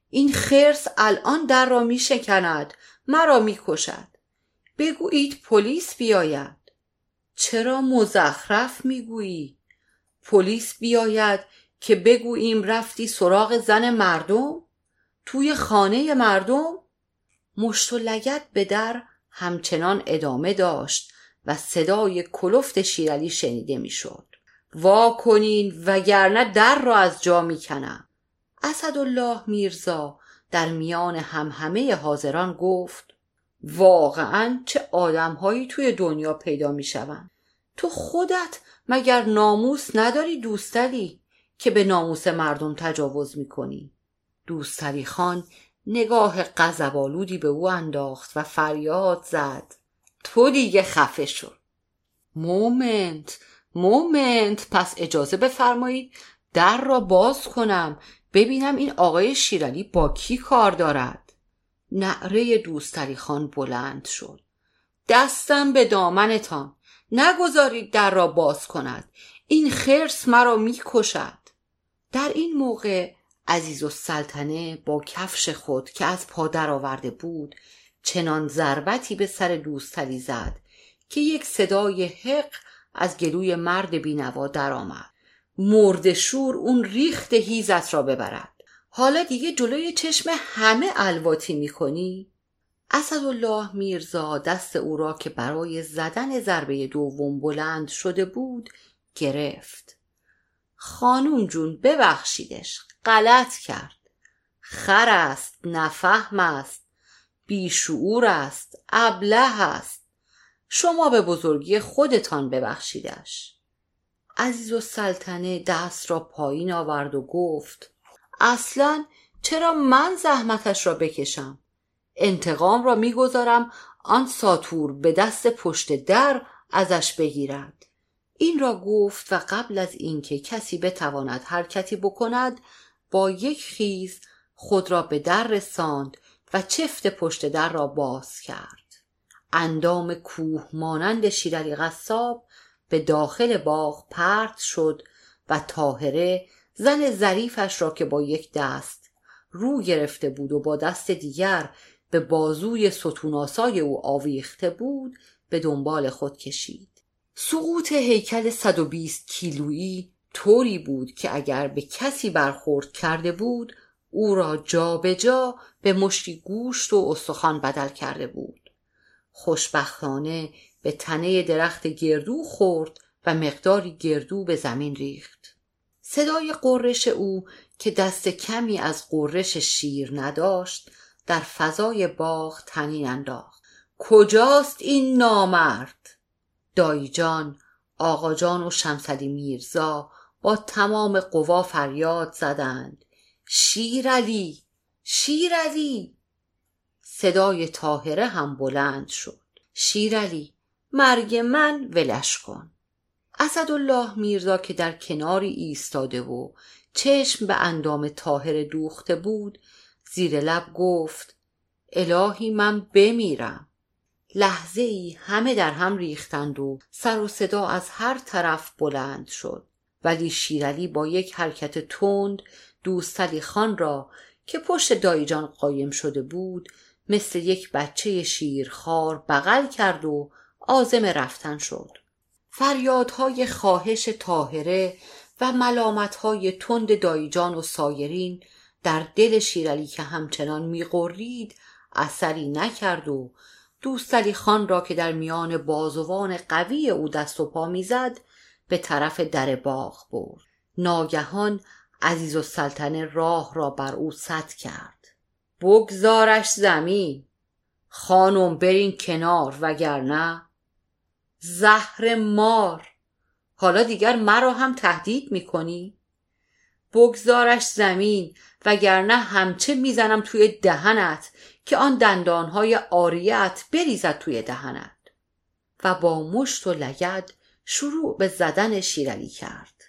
[SPEAKER 1] این خرس الان در را می شکند مرا می کشد بگویید پلیس بیاید. چرا مزخرف می گویی؟ پلیس بیاید که بگوییم رفتی سراغ زن مردم؟ توی خانه مردم؟ مشت و لگت به در همچنان ادامه داشت و صدای کلفت شیرعلی شنیده می‌شد. وا کنین وگرنه در را از جا می‌کنم اسدالله میرزا در میان همهمه حاضران گفت واقعا چه آدمهایی توی دنیا پیدا می‌شوند. تو خودت مگر ناموس نداری دوستری که به ناموس مردم تجاوز می‌کنی؟ دوستری خان نگاه غضبآلودی به او انداخت و فریاد زد. تو دیگه خفه شد مومنت مومنت. پس اجازه بفرمایید در را باز کنم ببینم این آقای شیرالی با کی کار دارد. نعره دوستری خان بلند شد. دستم به دامنتان. نگذارید در را باز کند. این خرس مرا می‌کشد. در این موقع عزیز و سلطنه با کفش خود که از پادر آورده بود چنان ضربتی به سر دوستری زد که یک صدای حق از گلوی مرد بینوا درآمد. مرد شور اون ریخت هیزت را ببرد. حالا دیگه جلوی چشم همه الواتی می‌کنی؟ اسدالله میرزا دست او را که برای زدن ضربه دوم بلند شده بود گرفت. خانوم جون ببخشیدش غلط کرد. خر است نفهم است بیشعور است ابله است. شما به بزرگی خودتان ببخشیدش. عزیز و سلطنه دست را پایین آورد و گفت اصلا چرا من زحمتش را بکشم؟ انتقام را می‌گذارم آن ساتور به دست پشت در ازش بگیرد. این را گفت و قبل از اینکه کسی بتواند حرکتی بکند با یک خیز خود را به در رساند و چفت پشت در را باز کرد. اندام کوه مانند شیرعلی قصاب به داخل باغ پرت شد و تاهره زن ظریفش را که با یک دست رو گرفته بود و با دست دیگر به بازوی ستوناسای او آویخته بود به دنبال خود کشید. سقوط هیکل 120 کیلویی طوری بود که اگر به کسی برخورد کرده بود او را جابجا جا به مشتی گوشت و استخوان بدل کرده بود. خوشبختانه به تنه درخت گردو خورد و مقداری گردو به زمین ریخت. صدای قررش او که دست کمی از قررش شیر نداشت در فضای باغ تنین انداخت. کجاست این نامرد؟ دایجان آقاجان و شمسدی میرزا با تمام قوا فریاد زدند. شیر علی شیر علی! صدای تاهره هم بلند شد. شیر علی مرگ من ولش کن. اسدالله میرزا که در کناری ایستاده و چشم به اندام تاهر دوخته بود زیر لب گفت الهی من بمیرم. لحظه ای همه در هم ریختند و سر و صدا از هر طرف بلند شد. ولی شیرعلی با یک حرکت تند دوستعلی خان را که پشت دایجان قایم شده بود مثل یک بچه شیرخوار بغل کرد و عازم رفتن شد. فریادهای خواهش تاهره و ملامتهای تند دایجان و سایرین در دل شیرعلی که همچنان میقرید اثری نکرد و دوستالی خان را که در میان بازوان قوی او دست و پا می‌زد به طرف در باغ برد. ناگهان عزیز و سلطنه راه را بر او سد کرد. بگذارش زمین. خانم برین کنار وگرنه زهر مار. حالا دیگر مرا هم تهدید می‌کنی؟ بگذارش زمین وگرنه همچه می‌زنم توی دهنت که آن دندانهای آریت بریزد توی دهنت. و با مشت و لگد شروع به زدن شیرلی کرد.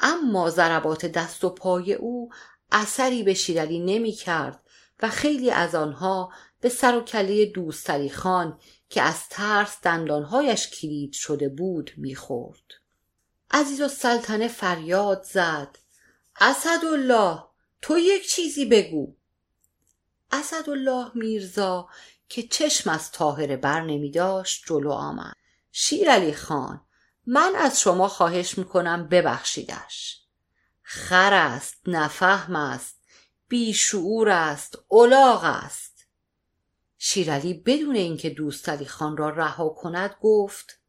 [SPEAKER 1] اما ضربات دست و پای او اثری به شیرلی نمی کرد و خیلی از آنها به سر و کله دوستری خان که از ترس دندانهایش کلید شده بود می‌خورد. عزیز و سلطنه فریاد زد. اسدالله تو یک چیزی بگو. اسدالله میرزا که چشم از تاهره بر نمی داشت جلو آمد. شیر خان من از شما خواهش می‌کنم ببخشیدش. خر است نفهم است بیشعور است الاغ است. شیرعلی بدون اینکه دوست خان را رها کند گفت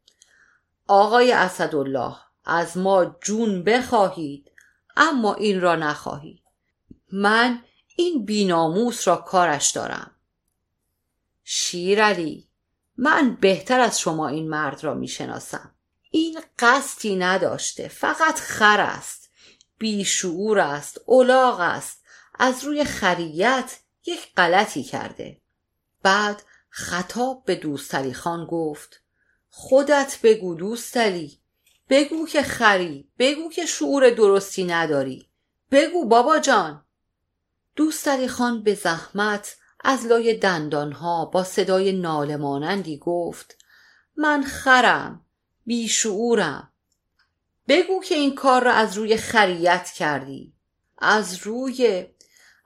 [SPEAKER 1] آقای اسدالله از ما جون بخواهید اما این را نخواهید من این بیناموس را کارش دارم. شیرعلی من بهتر از شما این مرد را می‌شناسم. این قصدی نداشته فقط خر است بیشعور است اولاغ است از روی خریت یک غلطی کرده. بعد خطاب به دوستلی خان گفت خودت بگو دوستلی بگو که خری بگو که شعور درستی نداری بگو بابا جان. دوستلی خان به زحمت از لای دندانها با صدای ناله مانندی گفت من خرم بیشعورم بگو که این کار را از روی خریت کردی. از روی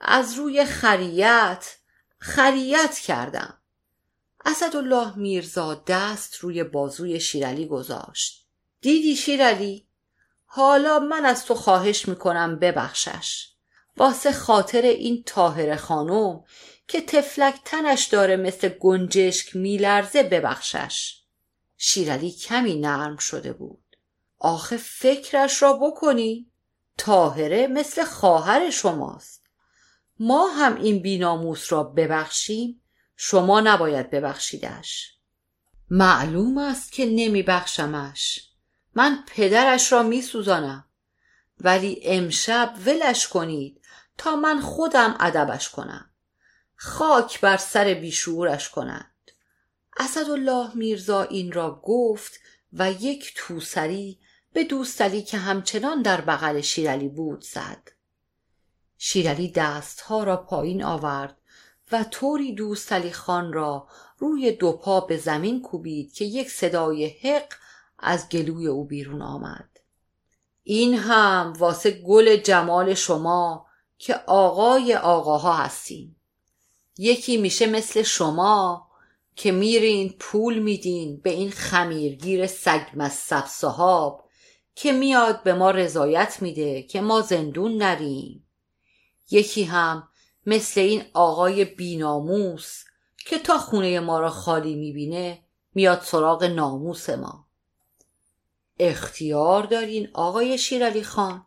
[SPEAKER 1] از روی خریت خریت کردم. اسدالله میرزا دست روی بازوی شیرعلی گذاشت. دیدی شیرعلی حالا من از تو خواهش می‌کنم ببخشش. واسه خاطر این تاهر خانم که تفلک تنش داره مثل گنجشک میلرزه ببخشش. شیرعلی کمی نرم شده بود. آخه فکرش را بکنی تاهره مثل خواهر شماست. ما هم این بیناموس را ببخشیم شما نباید ببخشیدش. معلوم است که نمی بخشمش من پدرش را می سوزانم ولی امشب ولش کنید تا من خودم ادبش کنم. خاک بر سر بیشورش کنند. اسدالله میرزا این را گفت و یک توسری به دوستلی که همچنان در بغل شیرعلی بود زد. شیرعلی دستها را پایین آورد و طوری دوستلی خان را روی دو پا به زمین کوبید که یک صدای حق از گلوی او بیرون آمد. این هم واسه گل جمال شما که آقای آقاها هستین. یکی میشه مثل شما که میرین پول میدین به این خمیرگیر سگ مصب صحاب که میاد به ما رضایت میده که ما زندون نریم. یکی هم مثل این آقای بیناموس که تا خونه ما را خالی می‌بینه میاد سراغ ناموس ما. اختیار دارین آقای شیرالی خان.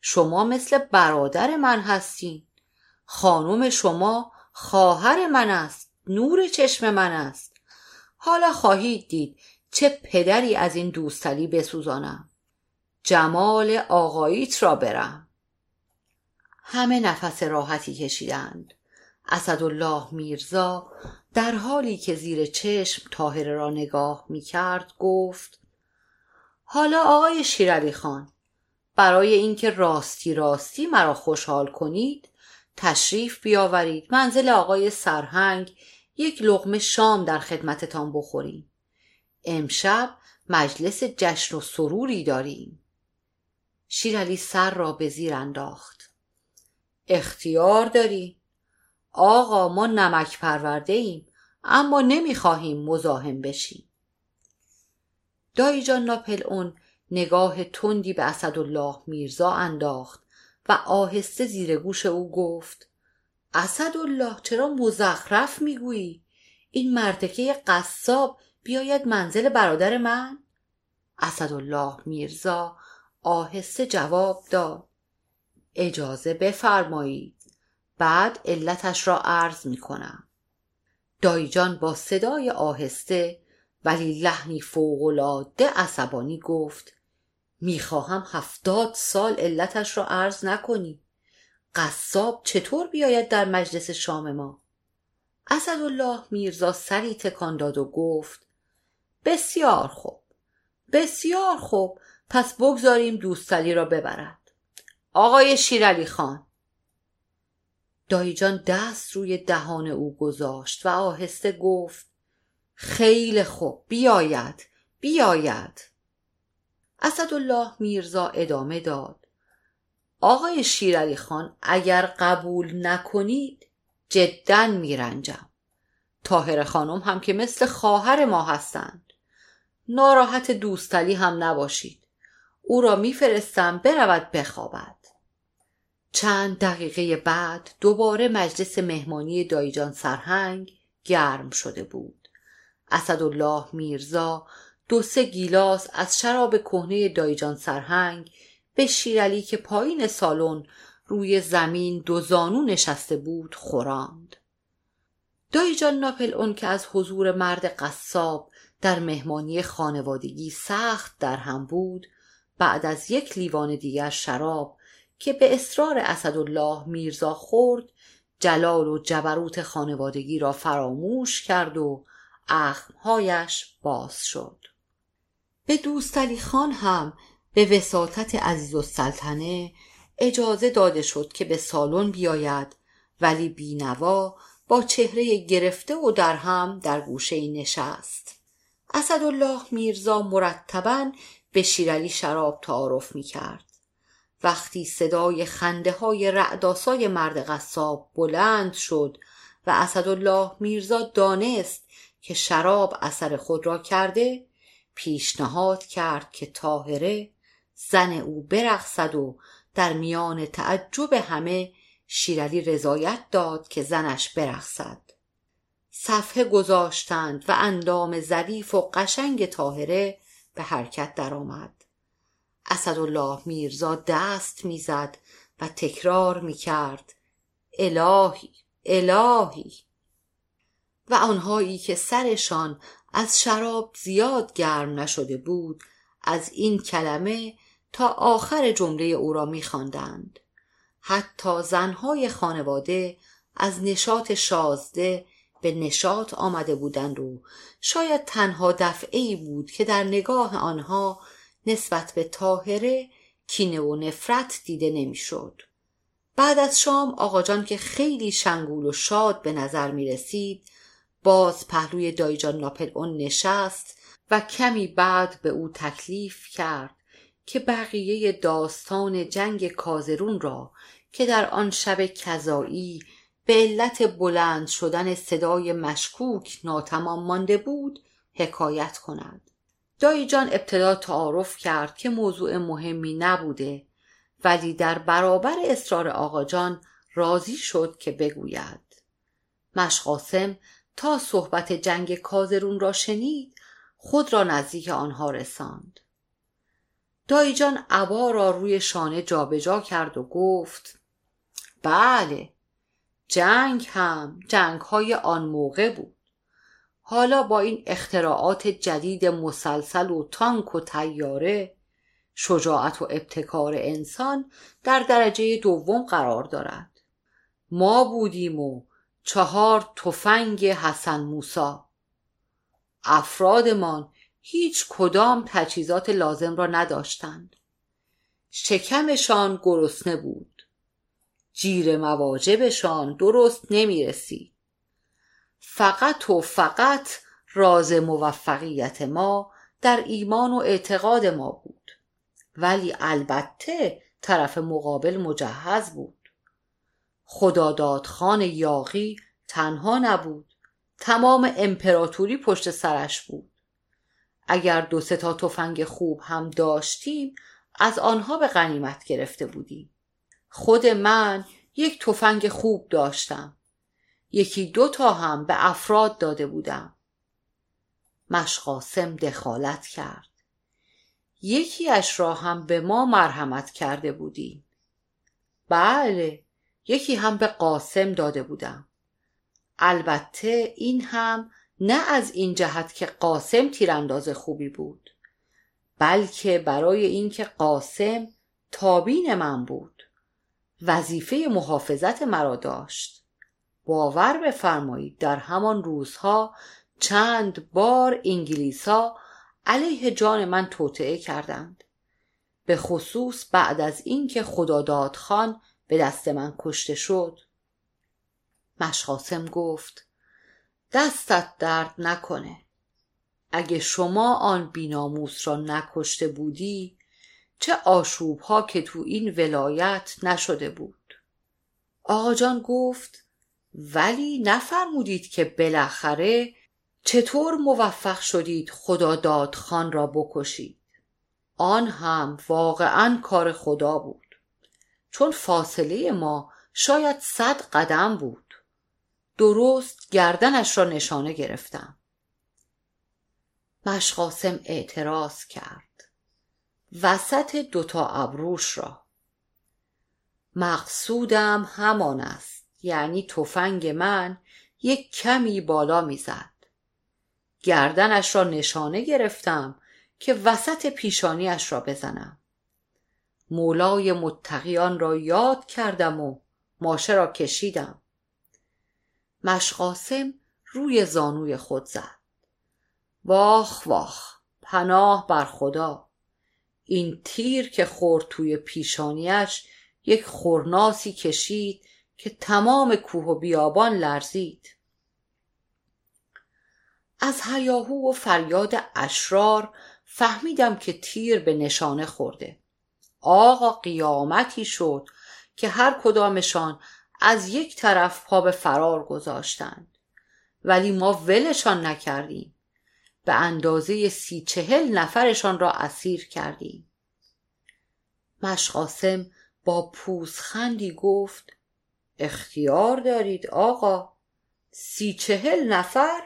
[SPEAKER 1] شما مثل برادر من هستین. خانم شما خواهر من است. نور چشم من است. حالا خواهید دید چه پدری از این دوستلی بسوزانم. جمال آقاییت را برم. همه نفس راحتی کشیدند. اسدالله میرزا در حالی که زیر چشم تاهره را نگاه می کرد گفت حالا آقای شیرعلی خان برای اینکه راستی راستی مرا خوشحال کنید تشریف بیاورید. منزل آقای سرهنگ یک لغمه شام در خدمتتان بخوریم. امشب مجلس جشن و سروری داریم. شیرعلی سر را به زیر انداخت. اختیار داری. آقا ما نمک پرورده ایم اما نمی‌خواهیم مزاحم بشیم. دایی جان ناپل اون نگاه تندی به اسدالله میرزا انداخت و آهسته زیر گوش او گفت اسدالله چرا مزخرف می‌گویی؟ این مرتکه قصاب بیاید منزل برادر من؟ اسدالله میرزا آهسته جواب داد. اجازه بفرمایید. بعد علتش را عرض می کنم دایجان با صدای آهسته ولی لحنی فوقالعاده عصبانی گفت می‌خواهم هفتاد سال علتش را عرض نکنی. قصاب چطور بیاید در مجلس شام ما؟ اسدالله میرزا سری تکان داد و گفت بسیار خوب بسیار خوب پس بگذاریم دوستلی را ببرد. آقای شیرعلی خان. دایجان دست روی دهان او گذاشت و آهسته گفت خیلی خوب بیاید بیاید. اسدالله میرزا ادامه داد. آقای شیرعلی خان اگر قبول نکنید جدا میرنجم. تاهر خانم هم که مثل خواهر ما هستند. ناراحت دوستلی هم نباشید. او را میفرستم برود بخوابد. چند دقیقه بعد دوباره مجلس مهمانی دایجان سرهنگ گرم شده بود. اسدالله میرزا دو سه گیلاس از شراب کهنه دایجان سرهنگ به شیرعلی که پایین سالن روی زمین دو زانو نشسته بود خوراند. دایجان ناپل اون که از حضور مرد قصاب در مهمانی خانوادگی سخت در هم بود بعد از یک لیوان دیگر شراب که به اصرار اسدالله میرزا خورد جلال و جبروت خانوادگی را فراموش کرد و اخمهایش باز شد. به دوستالی خان هم به وساطت عزیز السلطنه اجازه داده شد که به سالن بیاید ولی بینوا با چهره گرفته و در هم در گوشه نشست. اسدالله میرزا مرتبا به شیرعلی شراب تعارف می کرد وقتی صدای خنده های رعداسای مرد قصاب بلند شد و اسدالله میرزا دانست که شراب اثر خود را کرده پیشنهاد کرد که تاهره زن او برقصد و در میان تعجب همه شیرعلی رضایت داد که زنش برقصد. صفحه گذاشتند و اندام ظریف و قشنگ تاهره به حرکت درآمد. اسدالله میرزا دست می‌زد و تکرار می‌کرد الهی الهی. و آنهایی که سرشان از شراب زیاد گرم نشده بود از این کلمه تا آخر جمله او را میخواندند. حتی زنهای خانواده از نشاط شازده به نشاط آمده بودند و شاید تنها دفعه بود که در نگاه آنها نسبت به تاهره کینه و نفرت دیده نمی‌شد. بعد از شام آقاجان که خیلی شنگول و شاد به نظر می رسید باز پهلوی دایجان ناپل اون نشست و کمی بعد به او تکلیف کرد که بقیه داستان جنگ کازرون را که در آن شب کذایی به علت بلند شدن صدای مشکوک ناتمام مانده بود حکایت کند دایی جان ابتدا تعارف کرد که موضوع مهمی نبوده ولی در برابر اصرار آقا جان راضی شد که بگوید. مشقاسم تا صحبت جنگ کازرون را شنید خود را نزدیک آنها رساند. دایجان عبا را روی شانه جابجا جا کرد و گفت بله جنگ هم جنگ های آن موقع بود. حالا با این اختراعات جدید مسلسل و تانک و تیاره شجاعت و ابتکار انسان در درجه دوم قرار دارد. ما بودیم و چهار تفنگ حسن موسا افرادمان هیچ کدام تجهیزات لازم را نداشتند. شکمشان گرسنه بود. جیر مواجبشان درست نمی رسید فقط و فقط راز موفقیت ما در ایمان و اعتقاد ما بود. ولی البته طرف مقابل مجهز بود. خدادادخان یاقی تنها نبود. تمام امپراتوری پشت سرش بود. اگر دو سه تا تفنگ خوب هم داشتیم از آنها به غنیمت گرفته بودیم. خود من یک تفنگ خوب داشتم. یکی دو تا هم به افراد داده بودم. مشقاسم دخالت کرد. یکی اش را هم به ما مرحمت کرده بودی بله یکی هم به قاسم داده بودم. البته این هم نه از این جهت که قاسم تیرانداز خوبی بود بلکه برای اینکه قاسم تابین من بود. وظیفه محافظت مرا داشت. باور بفرمایید در همان روزها چند بار انگلیسا علیه جان من توطعه کردند. به خصوص بعد از اینکه خداداد خان به دست من کشته شد. مشقاسم گفت دستت درد نکنه. اگه شما آن بیناموس را نکشته بودی چه آشوب ها که تو این ولایت نشده بود؟ آقا جان گفت ولی نفرمودید که بالاخره چطور موفق شدید خدا خان را بکشید. آن هم واقعا کار خدا بود. چون فاصله ما شاید صد قدم بود. درست گردنش را نشانه گرفتم. مشقاسم اعتراض کرد. وسط دوتا ابروش را. مقصودم همان است. یعنی تفنگ من یک کمی بالا می‌زد. گردنش را نشانه گرفتم که وسط پیشانیش را بزنم. مولای متقیان را یاد کردم و ماشه را کشیدم. مشقاسم روی زانوی خود زد. واخ واخ پناه بر خدا. این تیر که خورد توی پیشانیش یک خورناسی کشید که تمام کوه و بیابان لرزید. از هیاهو و فریاد اشرار فهمیدم که تیر به نشانه خورده. آقا قیامتی شد که هر کدامشان از یک طرف پا به فرار گذاشتند. ولی ما ولشان نکردیم. به اندازه سی چهل نفرشان را اسیر کردیم. مشقاسم با پوزخندی گفت اختیار دارید آقا. سی چهل نفر.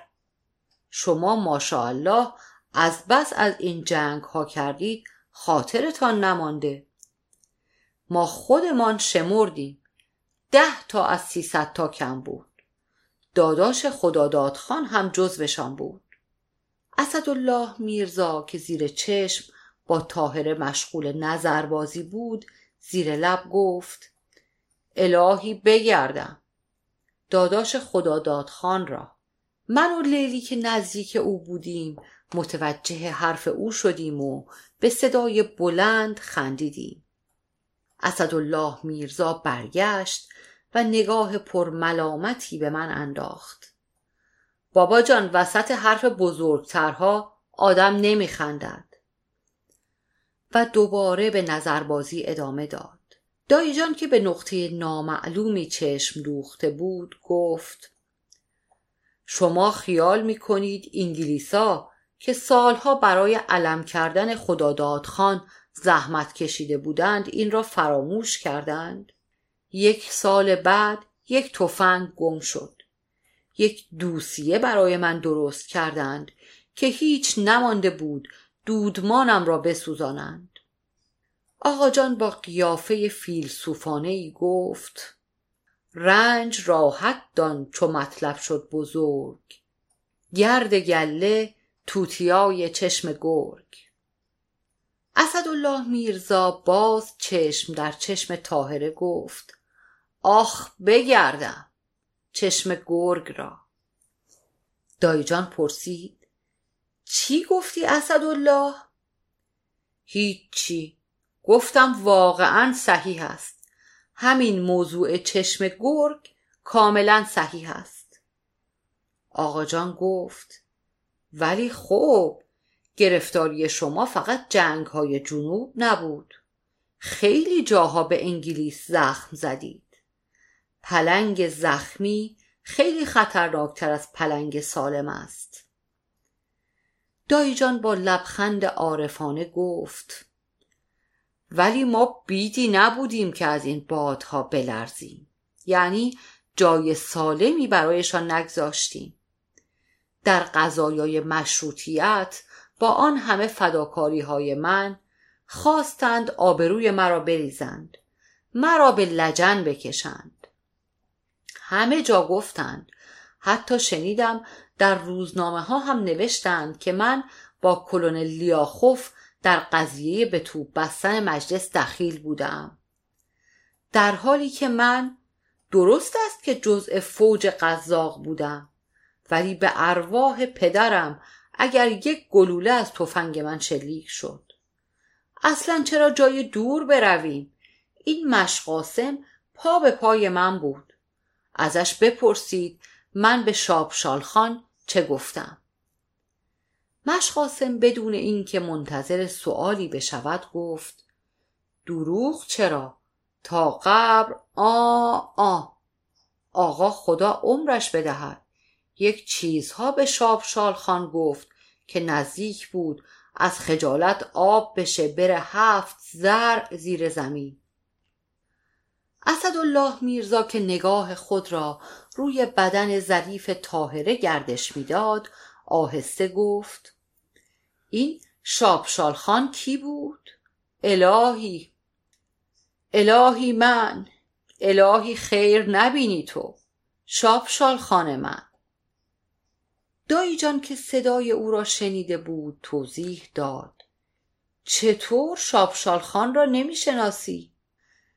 [SPEAKER 1] شما ماشاءالله از بس از این جنگ ها کردید خاطرتان نمانده. ما خودمان شمردیم. ده تا از سیصد تا کم بود. داداش خان هم جزوشان بود. اسدالله میرزا که زیر چشم با تاهره مشغول نظربازی بود زیر لب گفت الهی بگردم. داداش خان را. من و لیلی که نزدیک او بودیم متوجه حرف او شدیم و به صدای بلند خندیدیم. اسدالله میرزا برگشت و نگاه پرملامتی به من انداخت. بابا جان وسط حرف بزرگترها آدم نمیخندد. و دوباره به نظربازی ادامه داد. دایی جان که به نقطه نامعلومی چشم دوخته بود گفت شما خیال می‌کنید انگلیسا که سالها برای علم کردن خان زحمت کشیده بودند این را فراموش کردند؟ یک سال بعد یک تفنگ گم شد. یک دوسیه برای من درست کردند که هیچ نمانده بود دودمانم را بسوزانند. آقا جان با قیافه فیلسوفانه ای گفت رنج راحت دان چو مطلب شد بزرگ. گرد گله توتیای چشم گرگ. اسدالله میرزا باز چشم در چشم تاهره گفت آخ بگردم چشم گرگ را. دایجان پرسید چی گفتی اسدالله؟ هیچی. گفتم واقعا صحیح است. همین موضوع چشم گرگ کاملا صحیح است. آقا جان گفت ولی خب گرفتاری شما فقط جنگ های جنوب نبود. خیلی جاها به انگلیس زخم زدید. پلنگ زخمی خیلی خطرناکتر از پلنگ سالم است. دایجان با لبخند عارفانه گفت ولی ما بیدی نبودیم که از این بادها بلرزیم. یعنی جای سالمی برایشان نگذاشتیم. در قضایای مشروطیت با آن همه فداکاری های من خواستند آبروی مرا بریزند. مرا به لجن بکشند. همه جا گفتند. حتی شنیدم در روزنامه ها هم نوشتند که من با کلونل لیاخوف در قضیه به توپ بستن مجلس دخیل بودم. در حالی که من درست است که جزء فوج قزاق بودم ولی به ارواح پدرم اگر یک گلوله از تفنگ من شلیک شد. اصلا چرا جای دور برویم؟ این مشقاسم پا به پای من بود. ازش بپرسید من به شابشالخان چه گفتم. مشقاسم بدون اینکه منتظر سوالی بشود گفت دروغ چرا؟ تا قبر آ آ. آقا خدا عمرش بدهد. یک چیزها به شابشال خان گفت که نزدیک بود از خجالت آب بشه بره هفت زر زیر زمین. اسدالله میرزا که نگاه خود را روی بدن ظریف طاهره گردش می‌داد آهسته گفت این شابشال خان کی بود؟ الهی الهی من الهی خیر نبینی تو شابشال خان من. دایی جان که صدای او را شنیده بود توضیح داد. چطور شابشال خان را نمی‌شناسی؟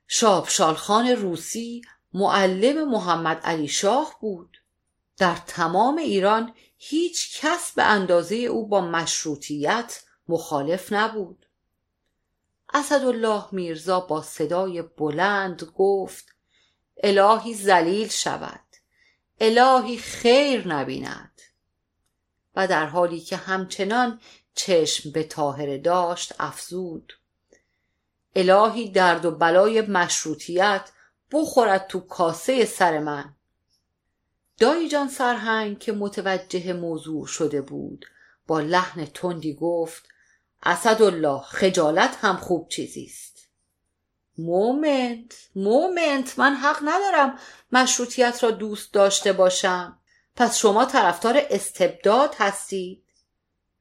[SPEAKER 1] شابشال خان روسی معلم محمد علی شاه بود. در تمام ایران هیچ کس به اندازه او با مشروطیت مخالف نبود. اسدالله میرزا با صدای بلند گفت الهی زلیل شود الهی خیر نبیند. و در حالی که همچنان چشم به طاهره داشت افزود. الهی درد و بلای مشروطیت بخورد تو کاسه سر من. دایی جان سرهنگ که متوجه موضوع شده بود. با لحن تندی گفت اسدالله خجالت هم خوب چیزیست مومنت مومنت من حق ندارم مشروطیت را دوست داشته باشم. پس شما طرفدار استبداد هستید.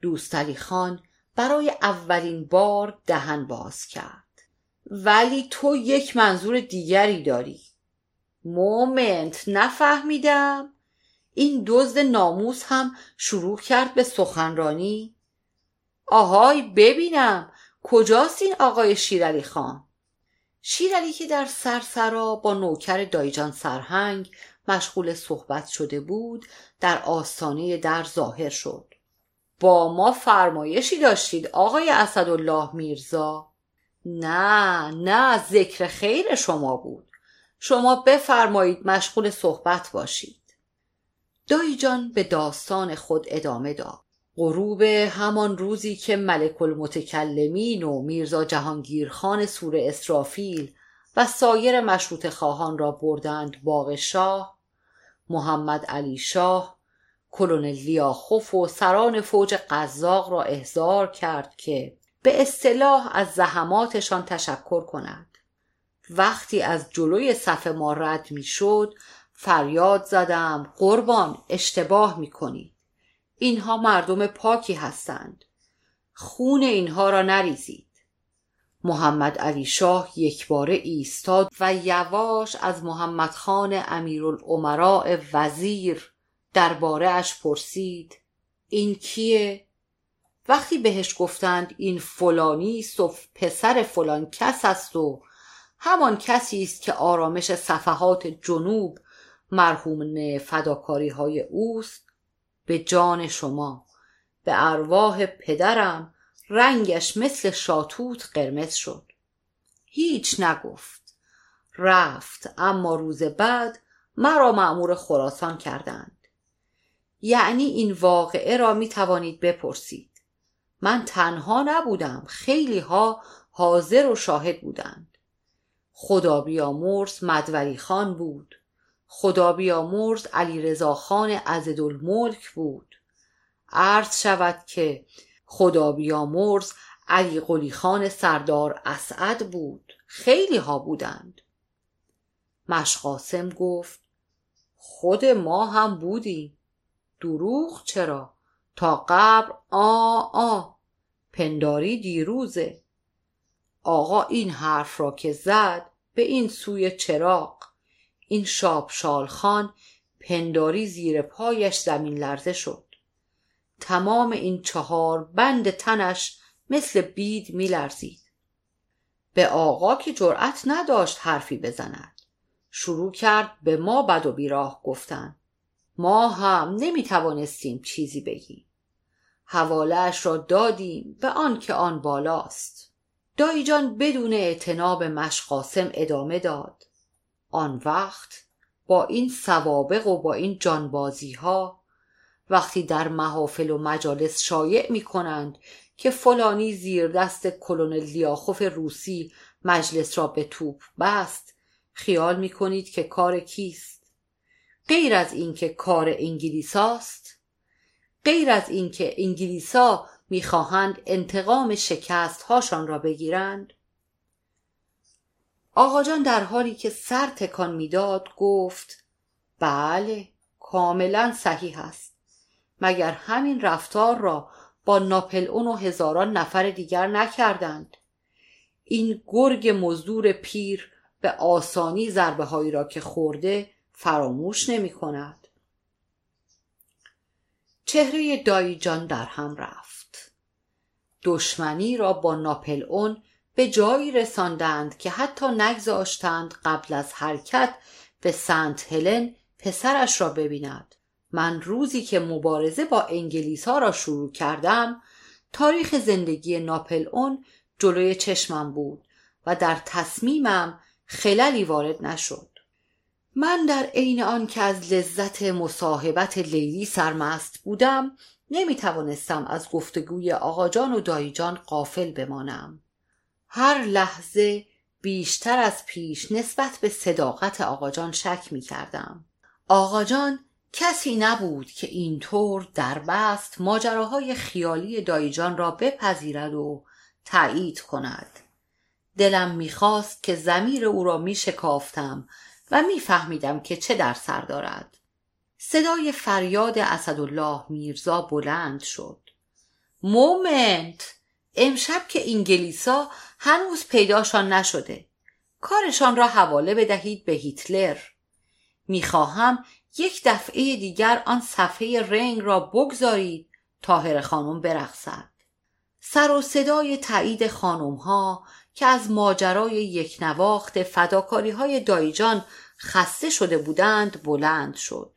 [SPEAKER 1] دوستالی خان برای اولین بار دهن باز کرد. ولی تو یک منظور دیگری داری. مومنت نفهمیدم. این دزد ناموس هم شروع کرد به سخنرانی. آهای ببینم کجاست این آقای شیرعلی خان؟ شیرعلی که در سرسرا با نوکر دایجان سرهنگ مشغول صحبت شده بود در آستانه در ظاهر شد. با ما فرمایشی داشتید آقای اسدالله میرزا؟ نه نه ذکر خیر شما بود. شما بفرمایید مشغول صحبت باشید. دایی جان به داستان خود ادامه داد. غروب همان روزی که ملک المتکلمین و میرزا جهانگیرخان سور اسرافیل و سایر مشروط خواهان را بردند باغ شاه محمد علی شاه کلونل لیاخوف و سران فوج قزاق را احضار کرد که به اصطلاح از زحماتشان تشکر کند وقتی از جلوی صف ما رد می‌شد فریاد زدم قربان اشتباه می‌کنی. اینها مردم پاکی هستند. خون اینها را نریزید. محمد علی شاه یک باره ایستاد و یواش از محمد خان امیرالعمراء وزیر درباره اش پرسید این کیه؟ وقتی بهش گفتند این فلانی است و پسر فلان کس است و همان کسی است که آرامش صفحات جنوب مرحوم فداکاری های اوست. به جان شما به ارواح پدرم رنگش مثل شاتوت قرمز شد. هیچ نگفت. رفت اما روز بعد مرا معمور خراسان کردند. یعنی این واقعه را می توانید بپرسید. من تنها نبودم خیلی ها حاضر و شاهد بودند. خدا بیامرز مدوری خان بود. خدا بیامرز علی رضا خان عزدالملک بود. عرض شود که خدا بیامرز علی قلی خان سردار اسعد بود. خیلی ها بودند. مشقاسم گفت خود ما هم بودیم. دروغ چرا؟ تا قبر آ آ. پنداری دیروزه. آقا این حرف را که زد به این سوی چراغ. این شابشال خان پنداری زیر پایش زمین لرزه شد. تمام این چهار بند تنش مثل بید میلرزید به آقا که جرأت نداشت حرفی بزند. شروع کرد به ما بد و بیراه گفتن. ما هم نمی توانستیم چیزی بگیم. حوالهاش را دادیم به آن که آن بالاست. دایی جان بدون اعتناب مشقاسم ادامه داد. آن وقت با این سوابق و با این جانبازی ها وقتی در محافل و مجالس شایع می کنند که فلانی زیر دست کلونل لیاخوف روسی مجلس را به توپ بست خیال می کنید که کار کیست؟ غیر از اینکه کار انگلیساست غیر از اینکه انگلیسا می‌خواهند انتقام شکست هاشان را بگیرند؟ آقا جان در حالی که سر تکان می‌داد گفت بله کاملا صحیح است. مگر همین رفتار را با ناپل اون و هزاران نفر دیگر نکردند؟ این گرگ مزدور پیر به آسانی ضربه هایی را که خورده فراموش نمی کند چهره دایی جان در هم رفت. دشمنی را با ناپل اون به جایی رساندند که حتی نگذاشتند قبل از حرکت به سنت هلن پسرش را ببیند. من روزی که مبارزه با انگلیس ها را شروع کردم تاریخ زندگی ناپل اون جلوی چشمم بود و در تصمیمم خللی وارد نشد. من در عین آن که از لذت مصاحبت لیلی سرمست بودم نمی توانستم از گفتگوی آقاجان و دایجان قافل بمانم. هر لحظه بیشتر از پیش نسبت به صداقت آقاجان شک می کردم آقاجان کسی نبود که اینطور در بست ماجراهای خیالی دایجان را بپذیرد و تایید کند. دلم می‌خواست که زمیر او را میشکافتم و میفهمیدم که چه در سر دارد. صدای فریاد اسدالله میرزا بلند شد. مومنت! امشب که انگلیسا هنوز پیداشان نشده. کارشان را حواله بدهید به هیتلر. می‌خواهم یک دفعه دیگر آن صفحه رنگ را بگذارید تاهر خانم برقصد. سر و صدای تایید خانم ها که از ماجرای یک نواخت فداکاری های دایجان خسته شده بودند بلند شد.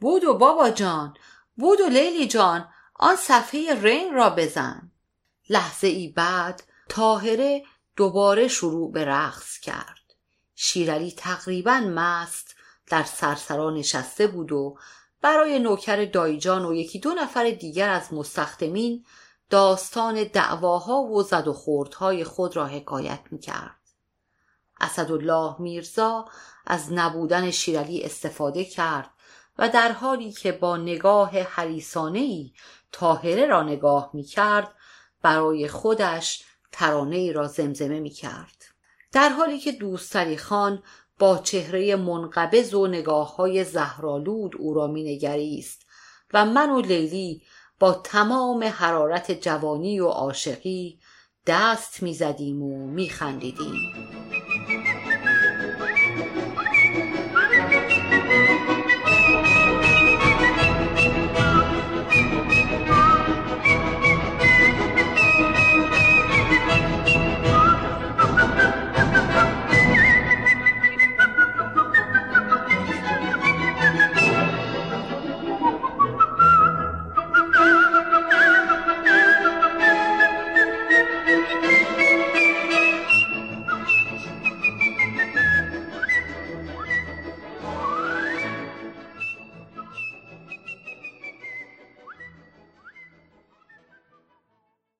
[SPEAKER 1] بودو بابا جان بودو لیلی جان آن صفحه رنگ را بزن. لحظه ای بعد تاهره دوباره شروع به رقص کرد. شیرعلی تقریبا مست در سرسرا نشسته بود و برای نوکر دایجان و یکی دو نفر دیگر از مستخدمین داستان دعواها و زد و خوردهای خود را حکایت می‌کرد. اسدالله میرزا از نبودن شیرعلی استفاده کرد. و در حالی که با نگاه حریسانه ای تاهره را نگاه می‌کرد برای خودش ترانه ای را زمزمه می‌کرد. در حالی که دوستری خان با چهره منقبض و نگاه های زهرالود او را مینگریست و من و لیلی با تمام حرارت جوانی و عاشقی دست می‌زدیم و میخندیدیم.